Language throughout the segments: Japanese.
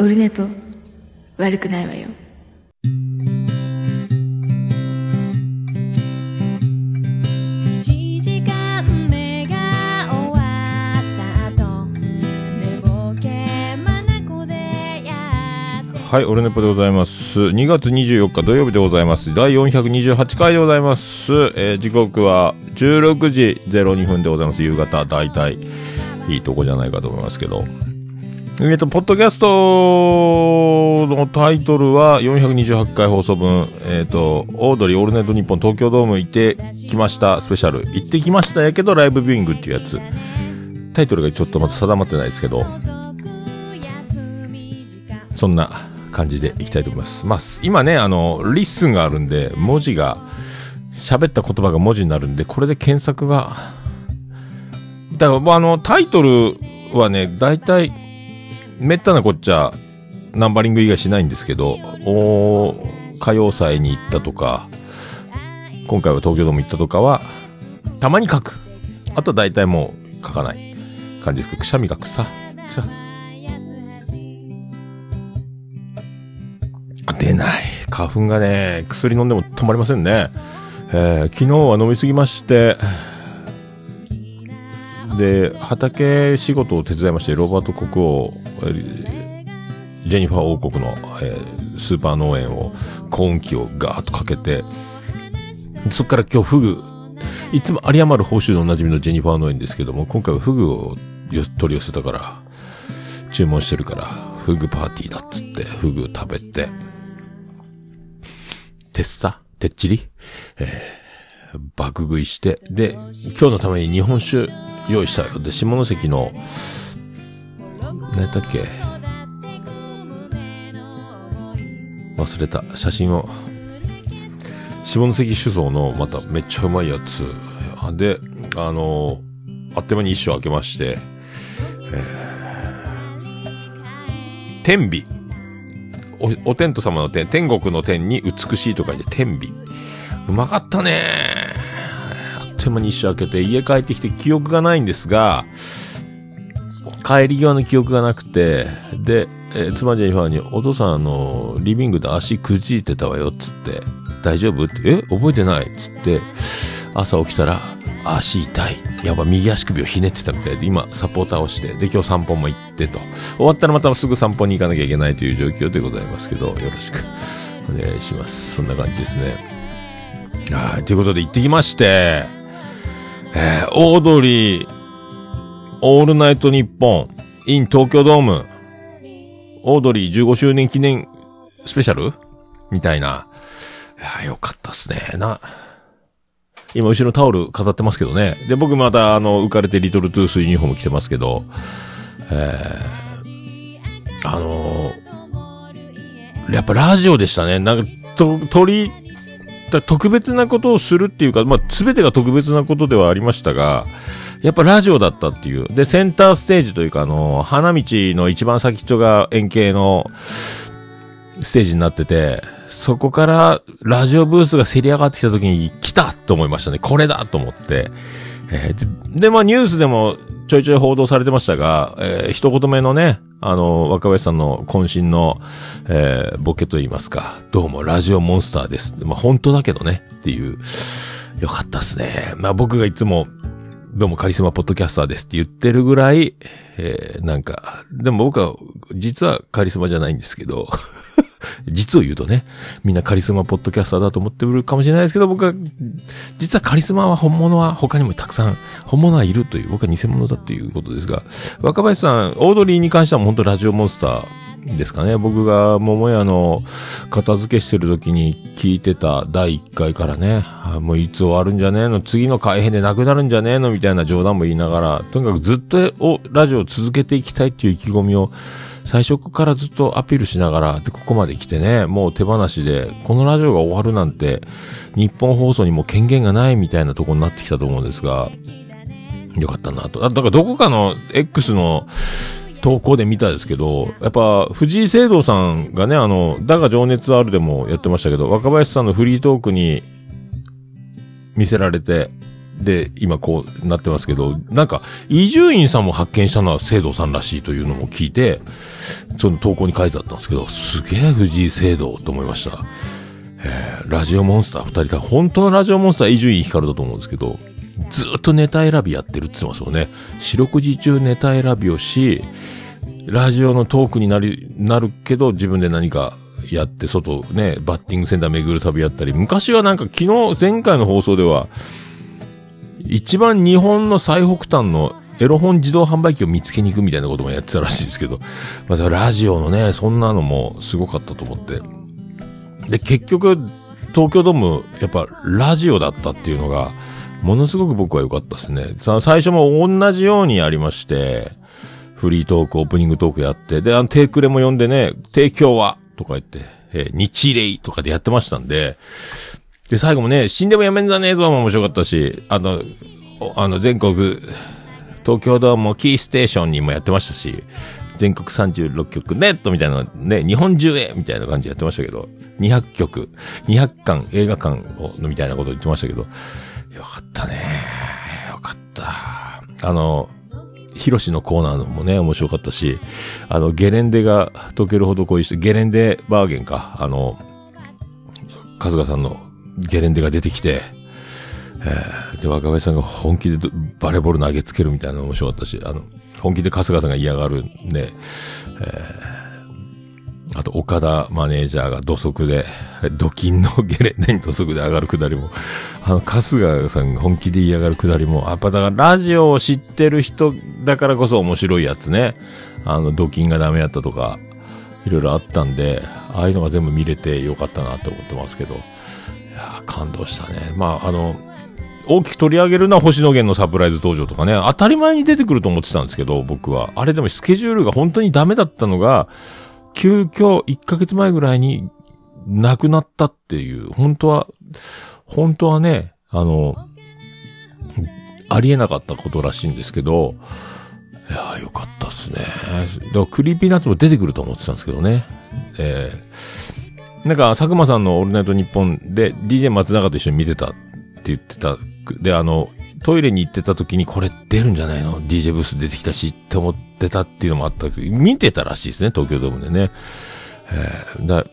オルネポ悪くないわよ1時間目が終わった後寝ぼけまなこでやってはい、オルネポでございます。2月24日土曜日でございます。第428回でございます。えー時刻は16時02分でございます。夕方、大体、いいとこじゃないかと思いますけど。えっと、ポッドキャストのタイトルは428回放送分、えっ、と、オードリーオールナイトニッポン東京ドーム行ってきましたスペシャル。行ってきましたやけどライブビューイングっていうやつ。タイトルがちょっとまだ定まってないですけど、そんな感じでいきたいと思います。まあ、今ね、あの、 LISTEN があるんで、文字が、喋った言葉が文字になるんで、これで検索が、だから、もうあの、タイトルはね、大体、めったなこっちゃ、ナンバリング以外しないんですけど、おー歌謡祭に行ったとか、今回は東京ドーム行ったとかは、たまに書く。あとは大体もう書かない感じですけど、くしゃみが草。くしゃ出ない。花粉がね、薬飲んでも止まりませんね。えー昨日は飲みすぎまして、で、畑仕事を手伝いまして、ロバート国王、ジェニファー王国の、えースーパー農園を、コーン機をガーッとかけて、そっから今日フグ、いつも有り余る報酬でおなじみのジェニファー農園ですけども、今回はフグを取り寄せたから、注文してるから、フグパーティーだっつって、フグ食べて、てっさてっちりえー、爆食いして、で、今日のために日本酒用意したよ。で、下関の、何やったっけ？忘れた。写真を。下関酒造のまためっちゃうまいやつ。で、あのあっという間に一生開けまして、天美。お、お天道様の天、天国の天に美しいと書いて天美。うまかったねあっという間に一生開けて、家帰ってきて記憶がないんですが、帰り際の記憶がなくて、で、えー妻ジェニファーに、お父さんあの、リビングで足くじいてたわよ、つって、大丈夫？って、え？覚えてない？つって、朝起きたら、足痛い。やっぱ右足首をひねってたみたいで、今、サポーターをして、で、今日散歩も行ってと。終わったらまたすぐ散歩に行かなきゃいけないという状況でございますけど、よろしくお願いします。そんな感じですね。はい、ということで行ってきまして、えー、オードリー、オールナイトニッポン、in 東京ドーム、オードリー15周年記念スペシャル？みたいな。いや、よかったっすね。な。今、後ろタオル飾ってますけどね。で、僕また、あの、浮かれてリトルトゥースユニフォーム着てますけど、えー、あのーやっぱラジオでしたね。なんか、と、鳥、だ特別なことをするっていうか、まあ、すべてが特別なことではありましたが、やっぱラジオだったっていう。で、センターステージというか、あの、花道の一番先っちょが円形のステージになってて、そこからラジオブースがせり上がってきた時に来たと思いましたね。これだと思って。えーで、まあニュースでもちょいちょい報道されてましたが、えー一言目のね、あの、若林さんの渾身の、えーボケと言いますか、どうもラジオモンスターです。まあ本当だけどね、っていう、よかったっすね。まあ僕がいつも、どうもカリスマポッドキャスターですって言ってるぐらい、えーなんか、でも僕は、実はカリスマじゃないんですけど、実を言うとね、みんなカリスマポッドキャスターだと思ってるかもしれないですけど、僕は、実はカリスマは本物は他にもたくさん、本物はいるという、僕は偽物だっていうことですが、若林さん、オードリーに関しては本当ラジオモンスターですかね？僕が桃屋の片付けしてる時に聞いてた第1回からね、もういつ終わるんじゃねえの、次の改編でなくなるんじゃねえの？みたいな冗談も言いながら、とにかくずっとラジオを続けていきたいっていう意気込みを最初からずっとアピールしながら、で、ここまで来てね、もう手放しで、このラジオが終わるなんて、日本放送にも権限がないみたいなとこになってきたと思うんですが、よかったなと。あだからどこかの X の投稿で見たですけど、やっぱ藤井聖堂さんがね、あの、だが情熱あるでもやってましたけど、若林さんのフリートークに見せられて、で、今こうなってますけど、なんか、伊集院さんも発見したのは聖堂さんらしいというのも聞いて、その投稿に書いてあったんですけど、すげえ藤井聖堂と思いました。えーラジオモンスター二人か、本当のラジオモンスター伊集院光だと思うんですけど、ずっとネタ選びやってるって言ってますよね。四六時中ネタ選びをし、ラジオのトークになり、なるけど、自分で何かやって、外ね、バッティングセンター巡る旅やったり、昔はなんか昨日、前回の放送では、一番日本の最北端のエロ本自動販売機を見つけに行くみたいなこともやってたらしいですけど、またラジオのね、そんなのもすごかったと思って。で、結局、東京ドーム、やっぱラジオだったっていうのが、ものすごく僕は良かったですね。さ最初も同じようにやりまして、フリートーク、オープニングトークやって、で、あの、テイクレも呼んでね、提供はとか言って、えー日霊とかでやってましたんで、で、最後もね、死んでもやめんじゃねえぞも面白かったし、あの、あの、全国、東京ドームキーステーションにもやってましたし、全国36曲ネットみたいなね、日本中へみたいな感じでやってましたけど、200曲、200巻、映画館を、みたいなこと言ってましたけど、よかったね。よかった。あの、ヒロシのコーナーのもね、面白かったし、あの、ゲレンデが溶けるほど恋して、ゲレンデバーゲンか、あの、春日さんのゲレンデが出てきて、えーで、若林さんが本気でバレーボール投げつけるみたいなの面白かったし、あの、本気で春日さんが嫌がるんで、えーあと、岡田マネージャーが土足で、土金のゲレンデに土足で上がるくだりも、あの、春日さんが本気で嫌がるくだりも、やっぱだからラジオを知ってる人だからこそ面白いやつね。あの、土金がダメやったとか、いろいろあったんで、ああいうのが全部見れてよかったなって思ってますけど、や感動したね。まあ、あの、大きく取り上げるのは星野源のサプライズ登場とかね、当たり前に出てくると思ってたんですけど、僕は。あれでもスケジュールが本当にダメだったのが、急遽1ヶ月前ぐらいになくなったっていう、本当は、本当はね、あの、ありえなかったことらしいんですけど、いやーよかったっすね。だから Creepy Nuts も出てくると思ってたんですけどね。えー、なんか、佐久間さんのオールナイトニッポンで DJ 松永と一緒に見てたって言ってた。で、あの、トイレに行ってた時にこれ出るんじゃないの ?DJ ブース出てきたしって思ってたっていうのもあったけど、見てたらしいですね、東京ドームでね。えー、だ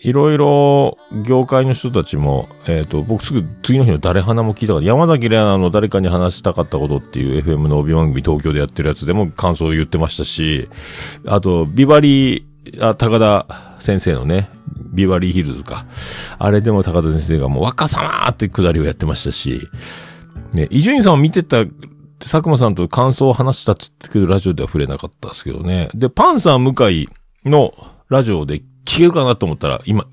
いろいろ業界の人たちも、えっ、と、僕すぐ次の日の誰花も聞いたから、山崎怜奈の誰かに話したかったことっていう FM の帯番組東京でやってるやつでも感想を言ってましたし、あと、ビバリー、あ、高田先生のね、ビバリーヒルズか。あれでも高田先生がもう若様ーってくだりをやってましたし、ね、伊集院さんを見てた、佐久間さんと感想を話したって言ってけど、ラジオでは触れなかったですけどね。で、パンサー向井のラジオで聞けるかなと思ったら、今、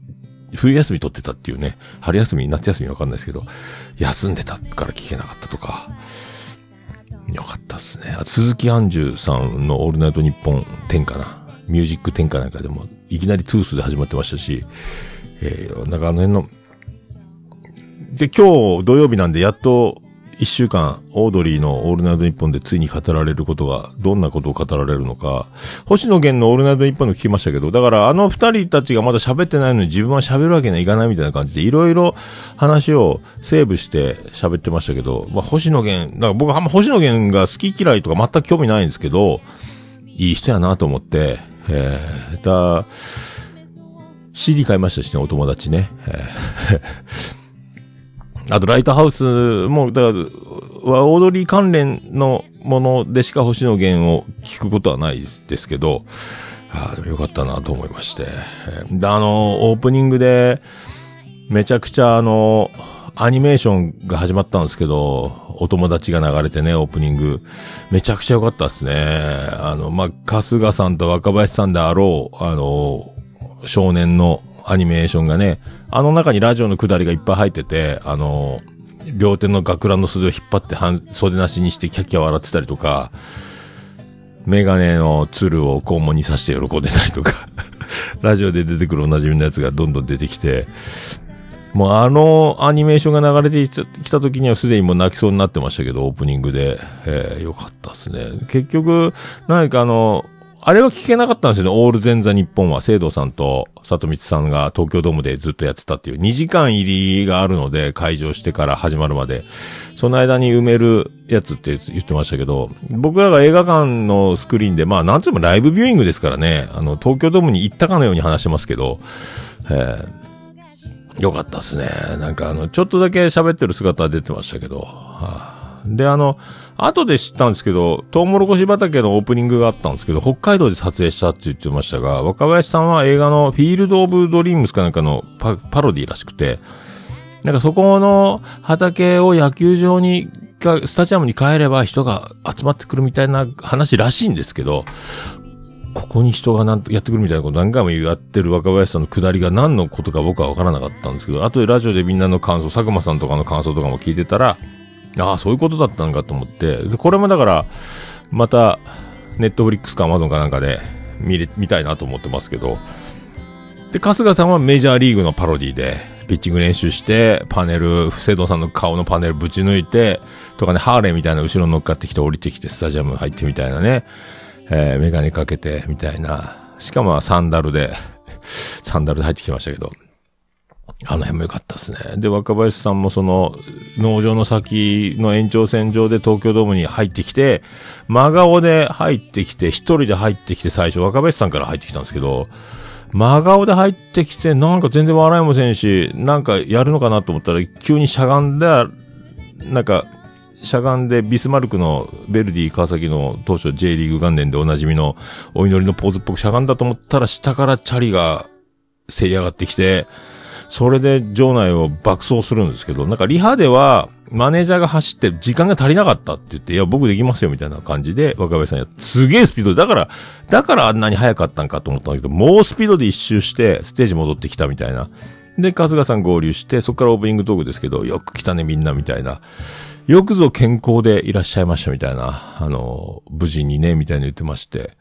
冬休み取ってたっていうね、春休み、夏休みわかんないですけど、休んでたから聞けなかったとか、よかったっすね。あ鈴木杏樹さんのオールナイトニッポン10かな。ミュージック10かなんかでも、いきなりトゥースで始まってましたし、えー、なんかあの辺の、で、今日土曜日なんで、やっと一週間、オードリーのオールナイトニッポンでついに語られることが、どんなことを語られるのか、星野源のオールナイトニッポンの聞きましたけど、だからあの二人たちがまだ喋ってないのに自分は喋るわけにはいかないみたいな感じで、いろいろ話をセーブして喋ってましたけど、まあ星野源、だから僕はあんま星野源が好き嫌いとか全く興味ないんですけど、いい人やなと思って、えー、だ、CD 買いましたしね、お友達ね。あと、ライトハウスも、だから、はオードリー関連のものでしか星野源を聞くことはないですけど、あ、よかったなと思いまして。で、あの、オープニングで、めちゃくちゃあの、アニメーションが始まったんですけど、お友達が流れてね、オープニング。めちゃくちゃ良かったですね。あの、まあ、春日さんと若林さんであろう、あの、少年のアニメーションがね、あの中にラジオのくだりがいっぱい入ってて、あの、両手の学ランの袖を引っ張って半袖なしにしてキャッキャ笑ってたりとか、メガネのツルを肛門に刺して喜んでたりとか、ラジオで出てくるおなじみのやつがどんどん出てきて、もうあのアニメーションが流れてきた時にはすでにもう泣きそうになってましたけど、オープニングで。えー、よかったですね。結局、何かあの、あれは聞けなかったんですよね。オール前座日本は、聖堂さんと里光さんが東京ドームでずっとやってたっていう2時間入りがあるので、会場してから始まるまで。その間に埋めるやつって言ってましたけど、僕らが映画館のスクリーンで、まあなんつうもライブビューイングですからね、あの、東京ドームに行ったかのように話してますけど、えー、よかったっすね。なんかあの、ちょっとだけ喋ってる姿は出てましたけど、はあ、で、あの、後で知ったんですけど、トウモロコシ畑のオープニングがあったんですけど、北海道で撮影したって言ってましたが、若林さんは映画のフィールド・オブ・ドリームスかなんかのパパロディらしくて、なんかそこの畑を野球場に、スタジアムに帰れば人が集まってくるみたいな話らしいんですけど、ここに人がなんやってくるみたいなこと何回もやってる若林さんの下りが何のことか僕は分からなかったんですけど、後でラジオでみんなの感想、佐久間さんとかの感想とかも聞いてたら、ああ、そういうことだったんかと思って、で、これもだから、また、ネットフリックスかアマゾンかなんかで見れ、見たいなと思ってますけど、で、春日さんはメジャーリーグのパロディで、ピッチング練習して、パネル、布施堂さんの顔のパネルぶち抜いて、とかね、ハーレーみたいな後ろに乗っかってきて降りてきてスタジアム入ってみたいなね、えー、メガネかけてみたいな。しかもサンダルで、サンダルで入ってきましたけど、あの辺も良かったですね。で、若林さんもその、農場の先の延長線上で東京ドームに入ってきて、真顔で入ってきて、一人で入ってきて最初若林さんから入ってきたんですけど、真顔で入ってきて、なんか全然笑いもせんし、なんかやるのかなと思ったら、急にしゃがんで、なんか、しゃがんでビスマルクのベルディ川崎の当初 J リーグ元年でおなじみのお祈りのポーズっぽくしゃがんだと思ったら下からチャリがせり上がってきて、それで場内を爆走するんですけど、なんかリハでは、マネージャーが走って時間が足りなかったって言って、いや、僕できますよみたいな感じで、若林さんやすげえスピードで、だから、だからあんなに速かったんかと思ったんだけど、猛スピードで一周して、ステージ戻ってきたみたいな。で、春日さん合流して、そこからオープニングトークですけど、よく来たねみんなみたいな。よくぞ健康でいらっしゃいましたみたいな。あの、無事にね、みたいに言ってまして。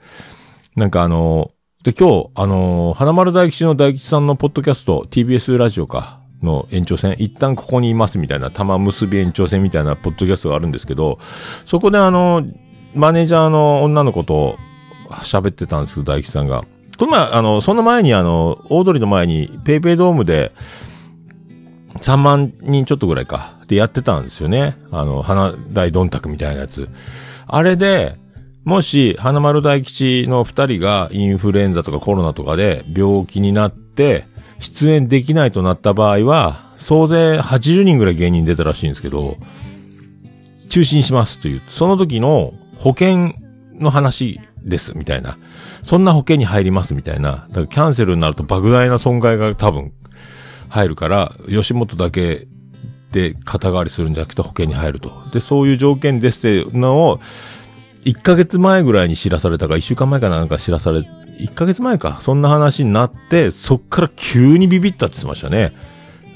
なんかあの、で、今日、あの、花丸大吉の大吉さんのポッドキャスト、TBS ラジオか、の延長線、一旦ここにいますみたいな、玉結び延長線みたいなポッドキャストがあるんですけど、そこであの、マネージャーの女の子と喋ってたんですけど、大吉さんが。この前、あの、その前にあの、大通りの前に、ペイペイドームで、3万人ちょっとぐらいか、でやってたんですよね。あの、花大どんたくみたいなやつ。あれで、もし、花丸大吉の二人がインフルエンザとかコロナとかで病気になって、出演できないとなった場合は、総勢80人ぐらい芸人出たらしいんですけど、中止しますという、その時の保険の話です、みたいな。そんな保険に入ります、みたいな。だからキャンセルになると莫大な損害が多分入るから、吉本だけで肩代わりするんじゃなくて保険に入ると。で、そういう条件ですっていうのを、1ヶ月前ぐらいに知らされたか、1週間前かなんか知らされ、1ヶ月前か、そんな話になって、そっから急にビビったって言ってましたね。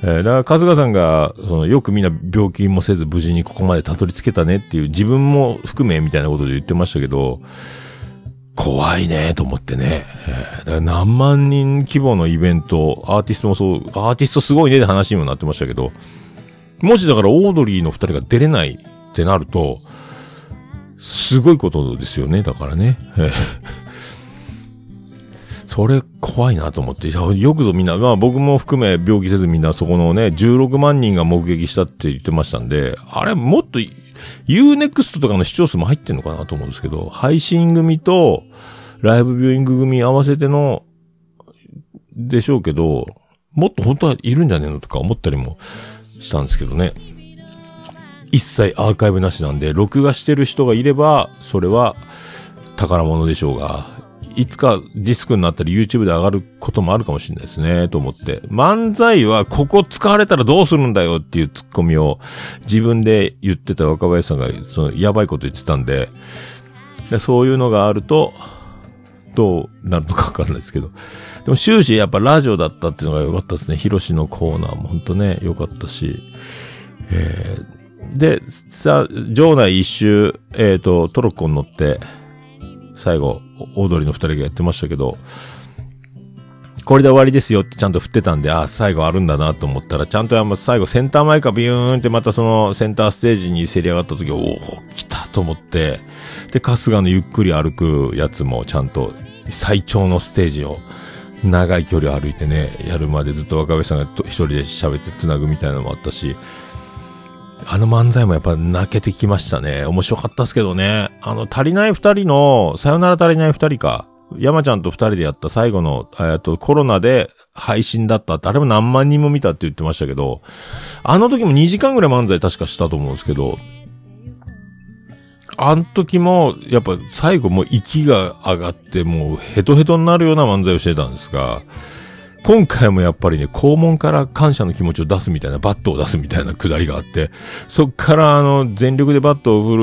えー、だから、春日さんが、その、よくみんな病気もせず無事にここまでたどり着けたねっていう、自分も含めみたいなことで言ってましたけど、怖いねと思ってね。だから何万人規模のイベント、アーティストもそう、アーティストすごいねって話にもなってましたけど、もしだからオードリーの二人が出れないってなると、すごいことですよね、だからね。それ怖いなと思って、よくぞみんな、まあ僕も含め病気せずみんなそこのね、16万人が目撃したって言ってましたんで、あれもっと Unext とかの視聴数も入ってんのかなと思うんですけど、配信組とライブビューイング組合わせての、でしょうけど、もっと本当はいるんじゃねえのとか思ったりもしたんですけどね。一切アーカイブなしなんで、録画してる人がいれば、それは宝物でしょうが、いつかディスクになったり YouTube で上がることもあるかもしれないですね、と思って。漫才はここ使われたらどうするんだよっていうツッコミを自分で言ってた若林さんが、その、やばいこと言ってたんで、でそういうのがあると、どうなるのかわかんないですけど。でも終始やっぱラジオだったっていうのが良かったですね。ヒロシのコーナーも本当ね、良かったし。えーで、さ、場内一周、えっ、ー、と、トロッコに乗って、最後、オードリーの二人がやってましたけど、これで終わりですよってちゃんと振ってたんで、あ、最後あるんだなと思ったら、ちゃんと最後センター前かビューンってまたそのセンターステージにせり上がった時、おお、来たと思って、で、春日のゆっくり歩くやつもちゃんと最長のステージを長い距離を歩いてね、やるまでずっと若林さんが一人で喋って繋ぐみたいなのもあったし、あの漫才もやっぱ泣けてきましたね。面白かったですけどね。あの、足りない二人の、さよなら足りない二人か。山ちゃんと二人でやった最後の、えっと、コロナで配信だったって、あれも何万人も見たって言ってましたけど、あの時も2時間ぐらい漫才確かしたと思うんですけど、あの時も、やっぱ最後もう息が上がって、もうヘトヘトになるような漫才をしてたんですが、今回もやっぱりね、肛門から感謝の気持ちを出すみたいな、バットを出すみたいなくだりがあって、そっからあの、全力でバットを振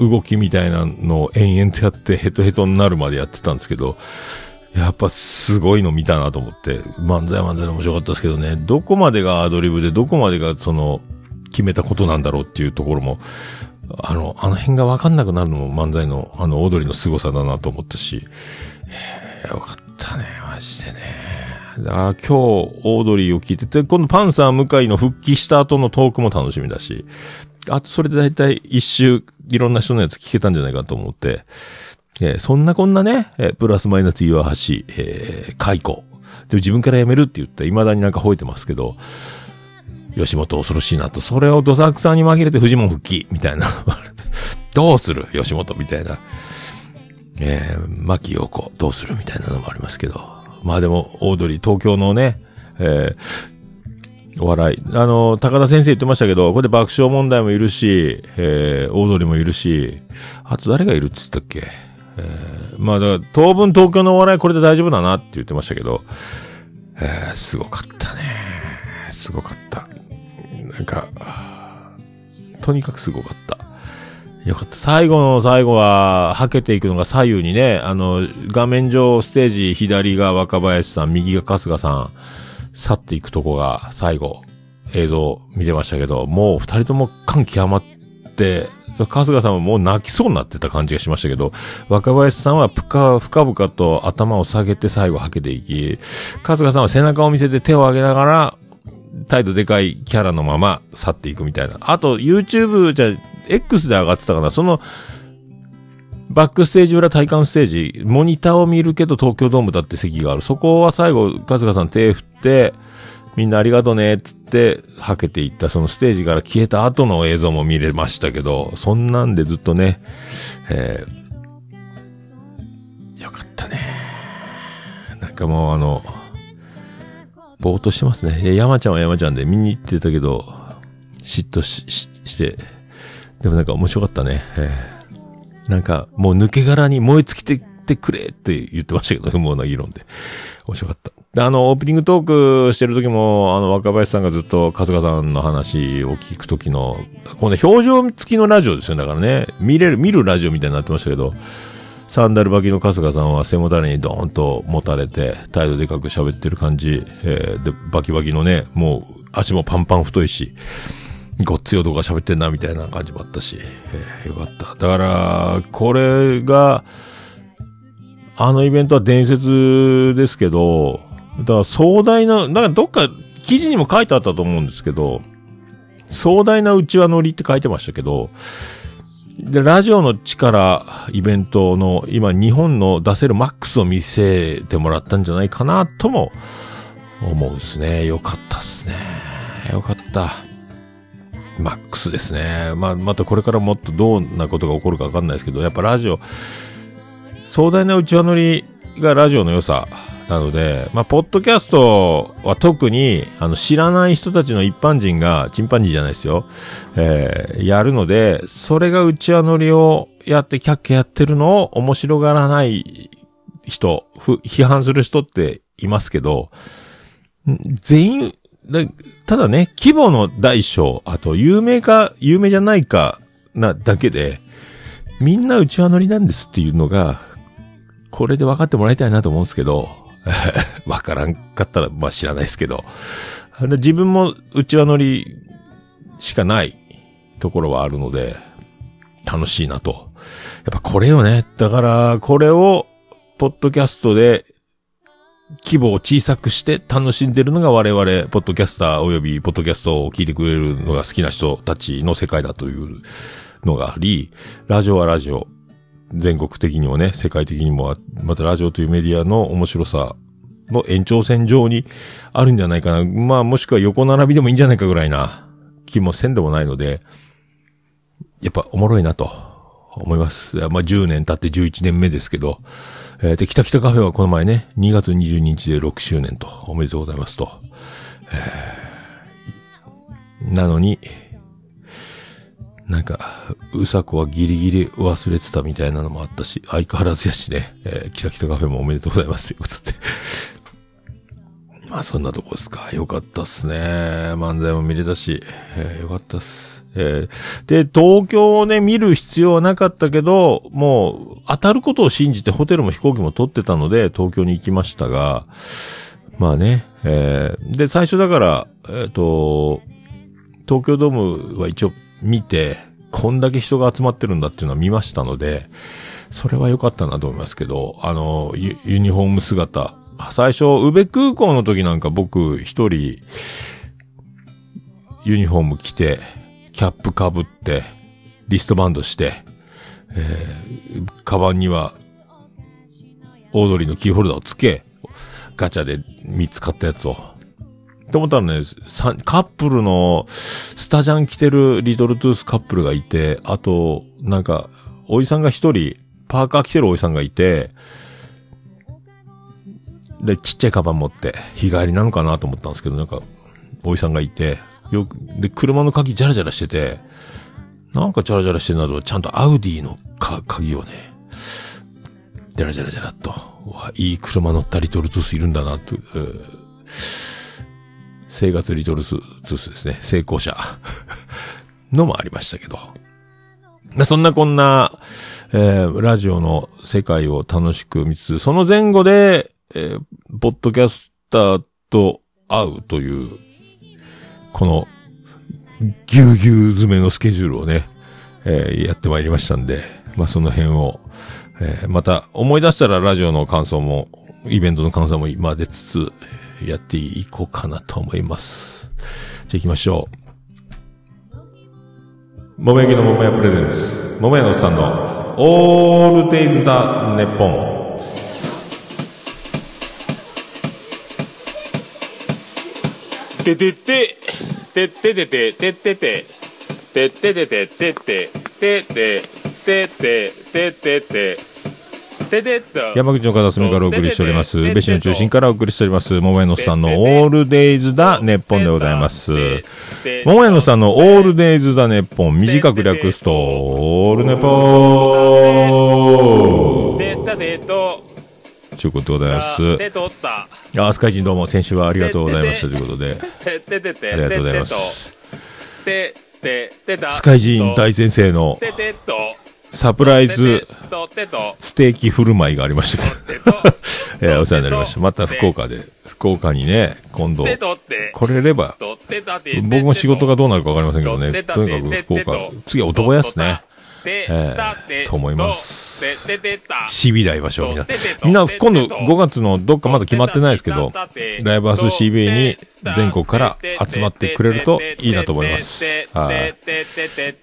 る動きみたいなのを延々とやってヘトヘトになるまでやってたんですけど、やっぱすごいの見たなと思って、漫才漫才で面白かったですけどね、どこまでがアドリブで、どこまでがその、決めたことなんだろうっていうところも、あの、あの辺がわかんなくなるのも漫才の、あの、踊りの凄さだなと思ったし、えよかったね、マジでね。だから今日、オードリーを聞いてて、今度パンサー向井の復帰した後のトークも楽しみだし、あとそれでだいたい一周、いろんな人のやつ聞けたんじゃないかと思って、えーそんなこんなね、えープラスマイナス岩橋、えー解雇。でも自分から辞めるって言って、未だになんか吠えてますけど、吉本恐ろしいなと。それをドサクさんに紛れてフジモン復帰、みたいな。どうする？吉本みたいな。えー、牧陽子、どうする？みたいなのもありますけど。まあでも、オードリー、東京のね、えー、お笑い。あの、高田先生言ってましたけど、これで爆笑問題もいるし、えー、オードリーもいるし、あと誰がいるって言ったっけ？えー、まあだから、当分東京のお笑いこれで大丈夫だなって言ってましたけど、えー、すごかったね。すごかった。なんか、とにかくすごかった。よかった。最後の最後は、はけていくのが左右にね、あの、画面上ステージ左が若林さん、右が春日さん、去っていくとこが最後、映像見てましたけど、もう二人とも感極まって、春日さんはもう泣きそうになってた感じがしましたけど、若林さんはぷか、深々と頭を下げて最後はけていき、春日さんは背中を見せて手を上げながら、態度でかいキャラのまま去っていくみたいな。あと、YouTube じゃ、X で上がってたかな。その、バックステージ裏体感ステージ、モニターを見るけど東京ドームだって席がある。そこは最後、春日さん手振って、みんなありがとうね、つって、はけていった、そのステージから消えた後の映像も見れましたけど、そんなんでずっとね、えー、よかったね。なんかもうあの、ぼーっとしてますね。山ちゃんは山ちゃんで見に行ってたけど、嫉妬し、しして、でもなんか面白かったね。えーなんか、もう抜け殻に燃え尽きてってくれって言ってましたけど、不毛な議論で。面白かった。で、あの、オープニングトークしてる時も、あの、若林さんがずっと春日さんの話を聞く時の、この、表情付きのラジオですよ。だからね、見れる、見るラジオみたいになってましたけど、サンダル履きの春日さんは背もたれにドーンと持たれて、態度でかく喋ってる感じ、えーで、バキバキのね、もう足もパンパン太いし、ごっつい男が喋ってんな、みたいな感じもあったし、えーよかった。だから、これが、あのイベントは伝説ですけど、だから壮大な、なんかどっか記事にも書いてあったと思うんですけど、壮大なうちわ乗りって書いてましたけど、で、ラジオの力、イベントの、今、日本の出せるマックスを見せてもらったんじゃないかな、とも、思うですね。よかったっすね。よかった。マックスですね。まあ、またこれからもっとどんなことが起こるかわかんないですけど、やっぱラジオ、壮大な内輪乗りがラジオの良さなので、まあ、ポッドキャストは特に、あの、知らない人たちの一般人が、チンパンジーじゃないですよ。えーやるので、それが内輪乗りをやってキャッキャやってるのを面白がらない人、ふ批判する人っていますけど、全員、だただね、規模の大小、あと有名か、有名じゃないかなだけで、みんな内輪乗りなんですっていうのが、これで分かってもらいたいなと思うんですけど、分からんかったら、まあ知らないですけど、自分も内輪乗りしかないところはあるので、楽しいなと。やっぱこれよね。だから、これを、ポッドキャストで、規模を小さくして楽しんでるのが我々、ポッドキャスター及びポッドキャストを聞いてくれるのが好きな人たちの世界だというのがあり、ラジオはラジオ。全国的にもね、世界的にも、またラジオというメディアの面白さの延長線上にあるんじゃないかな。まあもしくは横並びでもいいんじゃないかぐらいな気もせんでもないので、やっぱおもろいなと思います。まあ10年経って11年目ですけど、えーで、北北カフェはこの前ね、2月22日で6周年と、おめでとうございますと。えーなのに、なんか、うさこはギリギリ忘れてたみたいなのもあったし、相変わらずやしね、えー、キタキタカフェもおめでとうございますということで。まあそんなとこですか。よかったっすね。漫才も見れたし、えーよかったっす。えーで、東京をね、見る必要はなかったけど、もう、当たることを信じてホテルも飛行機も取ってたので、東京に行きましたが、まあね、えーで、最初だから、えっ、と、東京ドームは一応見て、こんだけ人が集まってるんだっていうのは見ましたので、それは良かったなと思いますけど、あの、ユユニフォーム姿、最初、宇部空港の時なんか僕一人、ユニフォーム着て、キャップ被って、リストバンドして、えー、カバンには、オードリーのキーホルダーをつけ、ガチャで見つかったやつを。って思ったらね、カップルの、スタジャン着てるリトルトゥースカップルがいて、あと、なんか、おじさんが一人、パーカー着てるおじさんがいて、で、ちっちゃいカバン持って、日帰りなのかなと思ったんですけど、なんか、おじさんがいて、よく、で、車の鍵ジャラジャラしてて、なんかジャラジャラしてるなと、ちゃんとアウディのか鍵をね、ジャラジャラジャラっと、わいい車乗ったリトルトゥースいるんだな、と、えー生活リトルトゥースですね。成功者 のもありましたけど。そんなこんな、えーラジオの世界を楽しく見つつ、その前後で、えーポッドキャスターと会うという、この、ぎゅうぎゅう詰めのスケジュールをね、えーやってまいりましたんで、まあその辺を、えーまた思い出したらラジオの感想も、イベントの感想も今出つつ、やっていこうかなと思います。じゃあ行きましょう。桃焼きの桃屋プレゼンツ。桃屋のおっさんの、オールデイズだ、ネッポン。ててて、てっててて、てってて、てっててて、てって、てって、てって、ててて、てて。山口の片隅からお送りしております。宇部市の中心からお送りしております。桃屋のさんのオールデイズだ、ネッポンでございます。桃屋のさんのオールデイズだ、ネッポン。短く略すと、オールネポーということでございます。てとった。あ、スカイジンどうも、先週はありがとうございましたということで。ありがとうございます。スカイジン大先生の。サプライズステーキ振る舞いがありましたけど。えーお世話になりました。また福岡で、福岡にね、今度、来れれば、僕も仕事がどうなるかわかりませんけどね、とにかく福岡、次は男屋ですね。ええーと思いますてててた。シビで会いましょう、みんな。みんな、今度5月のどっかまだ決まってないですけど、ライブハウス CBA に全国から集まってくれるといいなと思います。はい。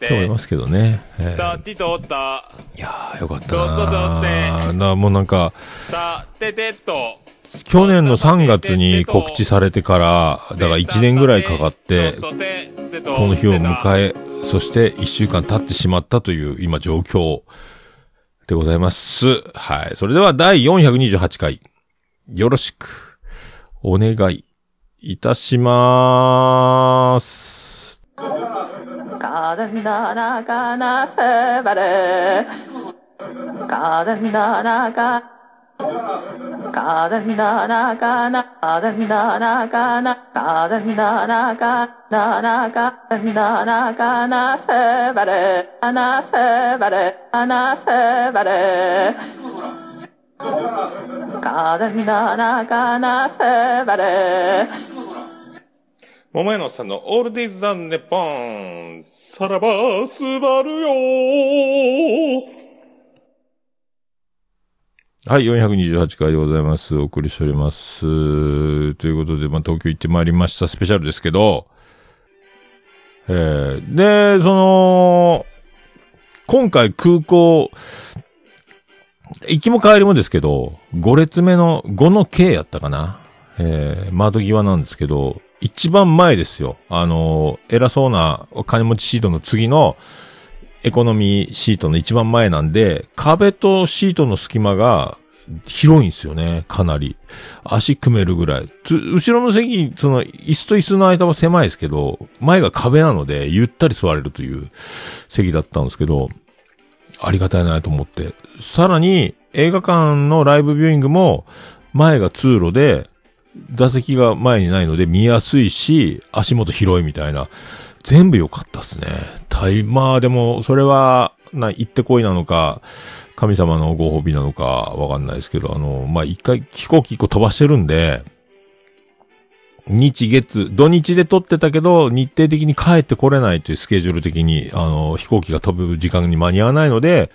と思いますけどね。いやー、よかったななもうなんか、去年の3月に告知されてから、だから1年ぐらいかかって、この日を迎え、そして1週間経ってしまったという今状況でございます。はい。それでは第428回、よろしくお願いいたしまーす。가든 나라가 나 세바레 가든 나라가 かだんだらかな、かだんだナカな、かだんだナカな、ナかだんだらかな、せばれ、アナセバレ、あなせばれ。かだんだらかな、せばれ。桃屋のさんのオールディーズ・ザ・ネポン。さらば、すばるよー。はい、428回でございます。お送りしております。ということで、まあ、東京行ってまいりましたスペシャルですけど、えー、で、その、今回空港、行きも帰りもですけど、5列目の5の K やったかな。えー、窓際なんですけど、一番前ですよ。あのー偉そうな金持ちシートの次の、エコノミーシートの一番前なんで、壁とシートの隙間が広いんですよね。かなり。足組めるぐらい。後ろの席、その、椅子と椅子の間は狭いですけど、前が壁なので、ゆったり座れるという席だったんですけど、ありがたいなと思って。さらに、映画館のライブビューイングも、前が通路で、座席が前にないので見やすいし、足元広いみたいな。全部良かったっすね。たい、まあでも、それは、な、行ってこいなのか、神様のご褒美なのか、わかんないですけど、あの、まあ一回飛行機一個飛ばしてるんで、日月、土日で撮ってたけど、日程的に帰ってこれないというスケジュール的に、あの、飛行機が飛ぶ時間に間に合わないので、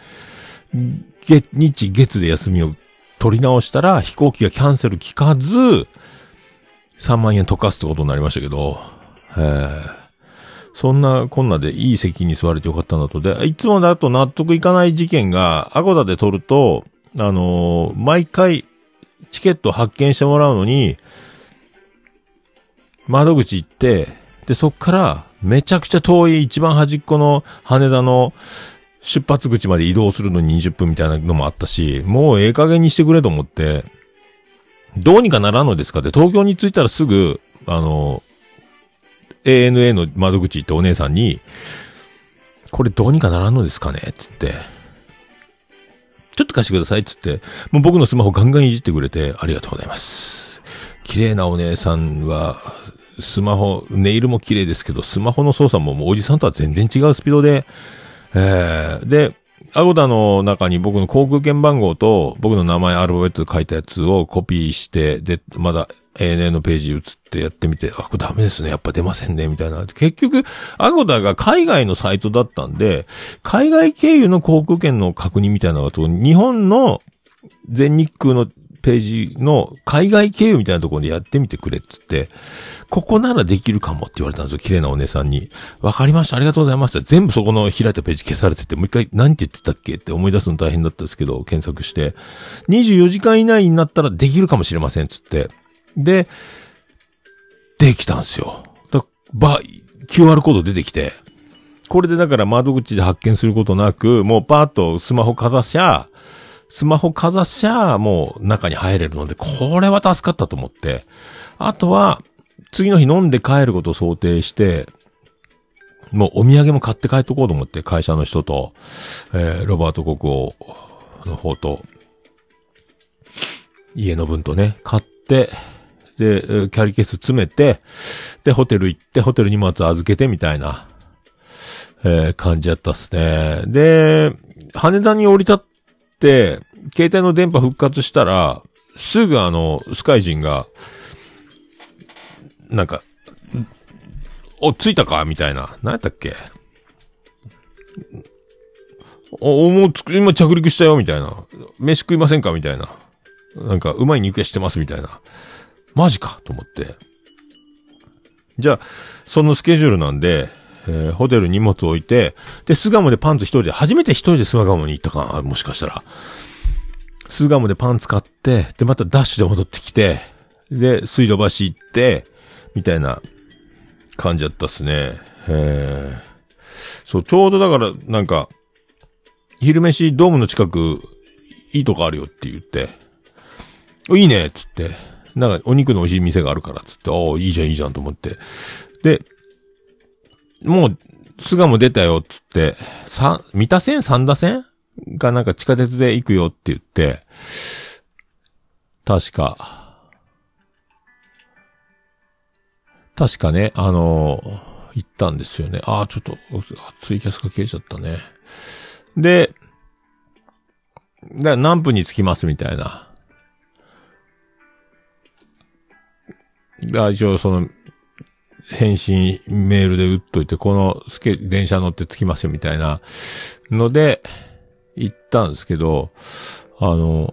月、日月で休みを取り直したら、飛行機がキャンセル聞かず、3万円溶かすってことになりましたけど、えそんなこんなでいい席に座れてよかったんだと。で、いつもだと納得いかない事件が、アゴダで取ると、あのー毎回、チケット発券してもらうのに、窓口行って、で、そっから、めちゃくちゃ遠い一番端っこの羽田の出発口まで移動するのに20分みたいなのもあったし、もうええ加減にしてくれと思って、どうにかならんのですか？って、東京に着いたらすぐ、あの、ANA の窓口行ってお姉さんに、これどうにかならんのですかね？つって。ちょっと貸してくださいつって、もう僕のスマホガンガンいじってくれて、ありがとうございます。綺麗なお姉さんは、スマホ、ネイルも綺麗ですけど、スマホの操作ももうおじさんとは全然違うスピードで、えー、で、アゴダの中に僕の航空券番号と僕の名前アルファベットで書いたやつをコピーして、で、まだ ANA のページ移ってやってみて、あ、これダメですね。やっぱ出ませんね。みたいな。結局、アゴダが海外のサイトだったんで、海外経由の航空券の確認みたいなのがと、日本の全日空のページの海外経由みたいなところでやってみてくれっつって、ここならできるかもって言われたんですよ。綺麗なお姉さんに。わかりました。ありがとうございました。全部そこの開いたページ消されてて、もう一回何て言ってたっけって思い出すの大変だったんですけど、検索して。24時間以内になったらできるかもしれませんつって。で、できたんですよ。だば、QR コード出てきて、これでだから窓口で発見することなく、もうパーッとスマホかざしゃ、スマホかざしゃ、もう中に入れるので、これは助かったと思って。あとは、次の日飲んで帰ることを想定して、もうお土産も買って帰っとこうと思って、会社の人と、えー、ロバート国王の方と、家の分とね、買って、で、キャリーケース詰めて、で、ホテル行って、ホテル荷物預けてみたいな、えー感じやったっすね。で、羽田に降り立って、携帯の電波復活したら、すぐあの、スカイ人が、なんか、お、着いたか？みたいな。何やったっけ？お、もうつく、今着陸したよ？みたいな。飯食いませんか？みたいな。なんか、うまい肉屋してます？みたいな。マジか？と思って。じゃあ、そのスケジュールなんで、えーホテル荷物置いて、で、巣鴨でパンツ一人で、初めて一人で巣鴨に行ったか？もしかしたら。巣鴨でパンツ買って、で、またダッシュで戻ってきて、で、水道橋行って、みたいな感じだったっすね。えそう、ちょうどだから、なんか、昼飯ドームの近く、いいとこあるよって言って、いいねっつって、なんかお肉の美味しい店があるからっつって、おいいじゃんいいじゃんと思って。で、もう、巣鴨出たよっつって、さ、三田線？三田線？がなんか地下鉄で行くよって言って、確か、確かね、あの行ったんですよね。ああ、ちょっと、ツイキャスが消えちゃったね。で、だ何分に着きますみたいな。だ一応その、返信メールで打っといて、このスケ、電車乗って着きますよみたいなので、行ったんですけど、あの、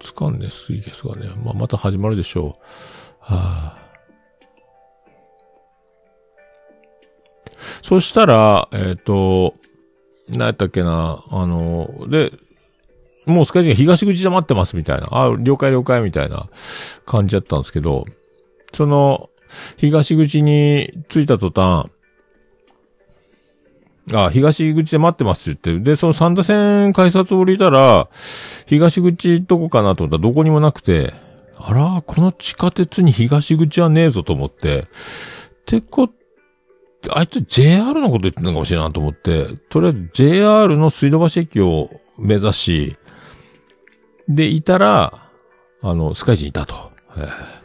つかんね、水ゲスがね。まあ、また始まるでしょう。はあ、そしたら、えっ、と、何やったっけな、あの、で、もうスカイジが東口で待ってますみたいな、あ、了解了解みたいな感じだったんですけど、その、東口に着いた途端、あ、東口で待ってますって言って、で、その三田線改札降りたら、東口どこかなと思ったらどこにもなくて、あら、この地下鉄に東口はねえぞと思って、ってこ、あいつ JR のこと言ってたのかもしれないと思って、とりあえず JR の水道橋駅を目指し、で、いたら、あの、スカイジにいたと。えー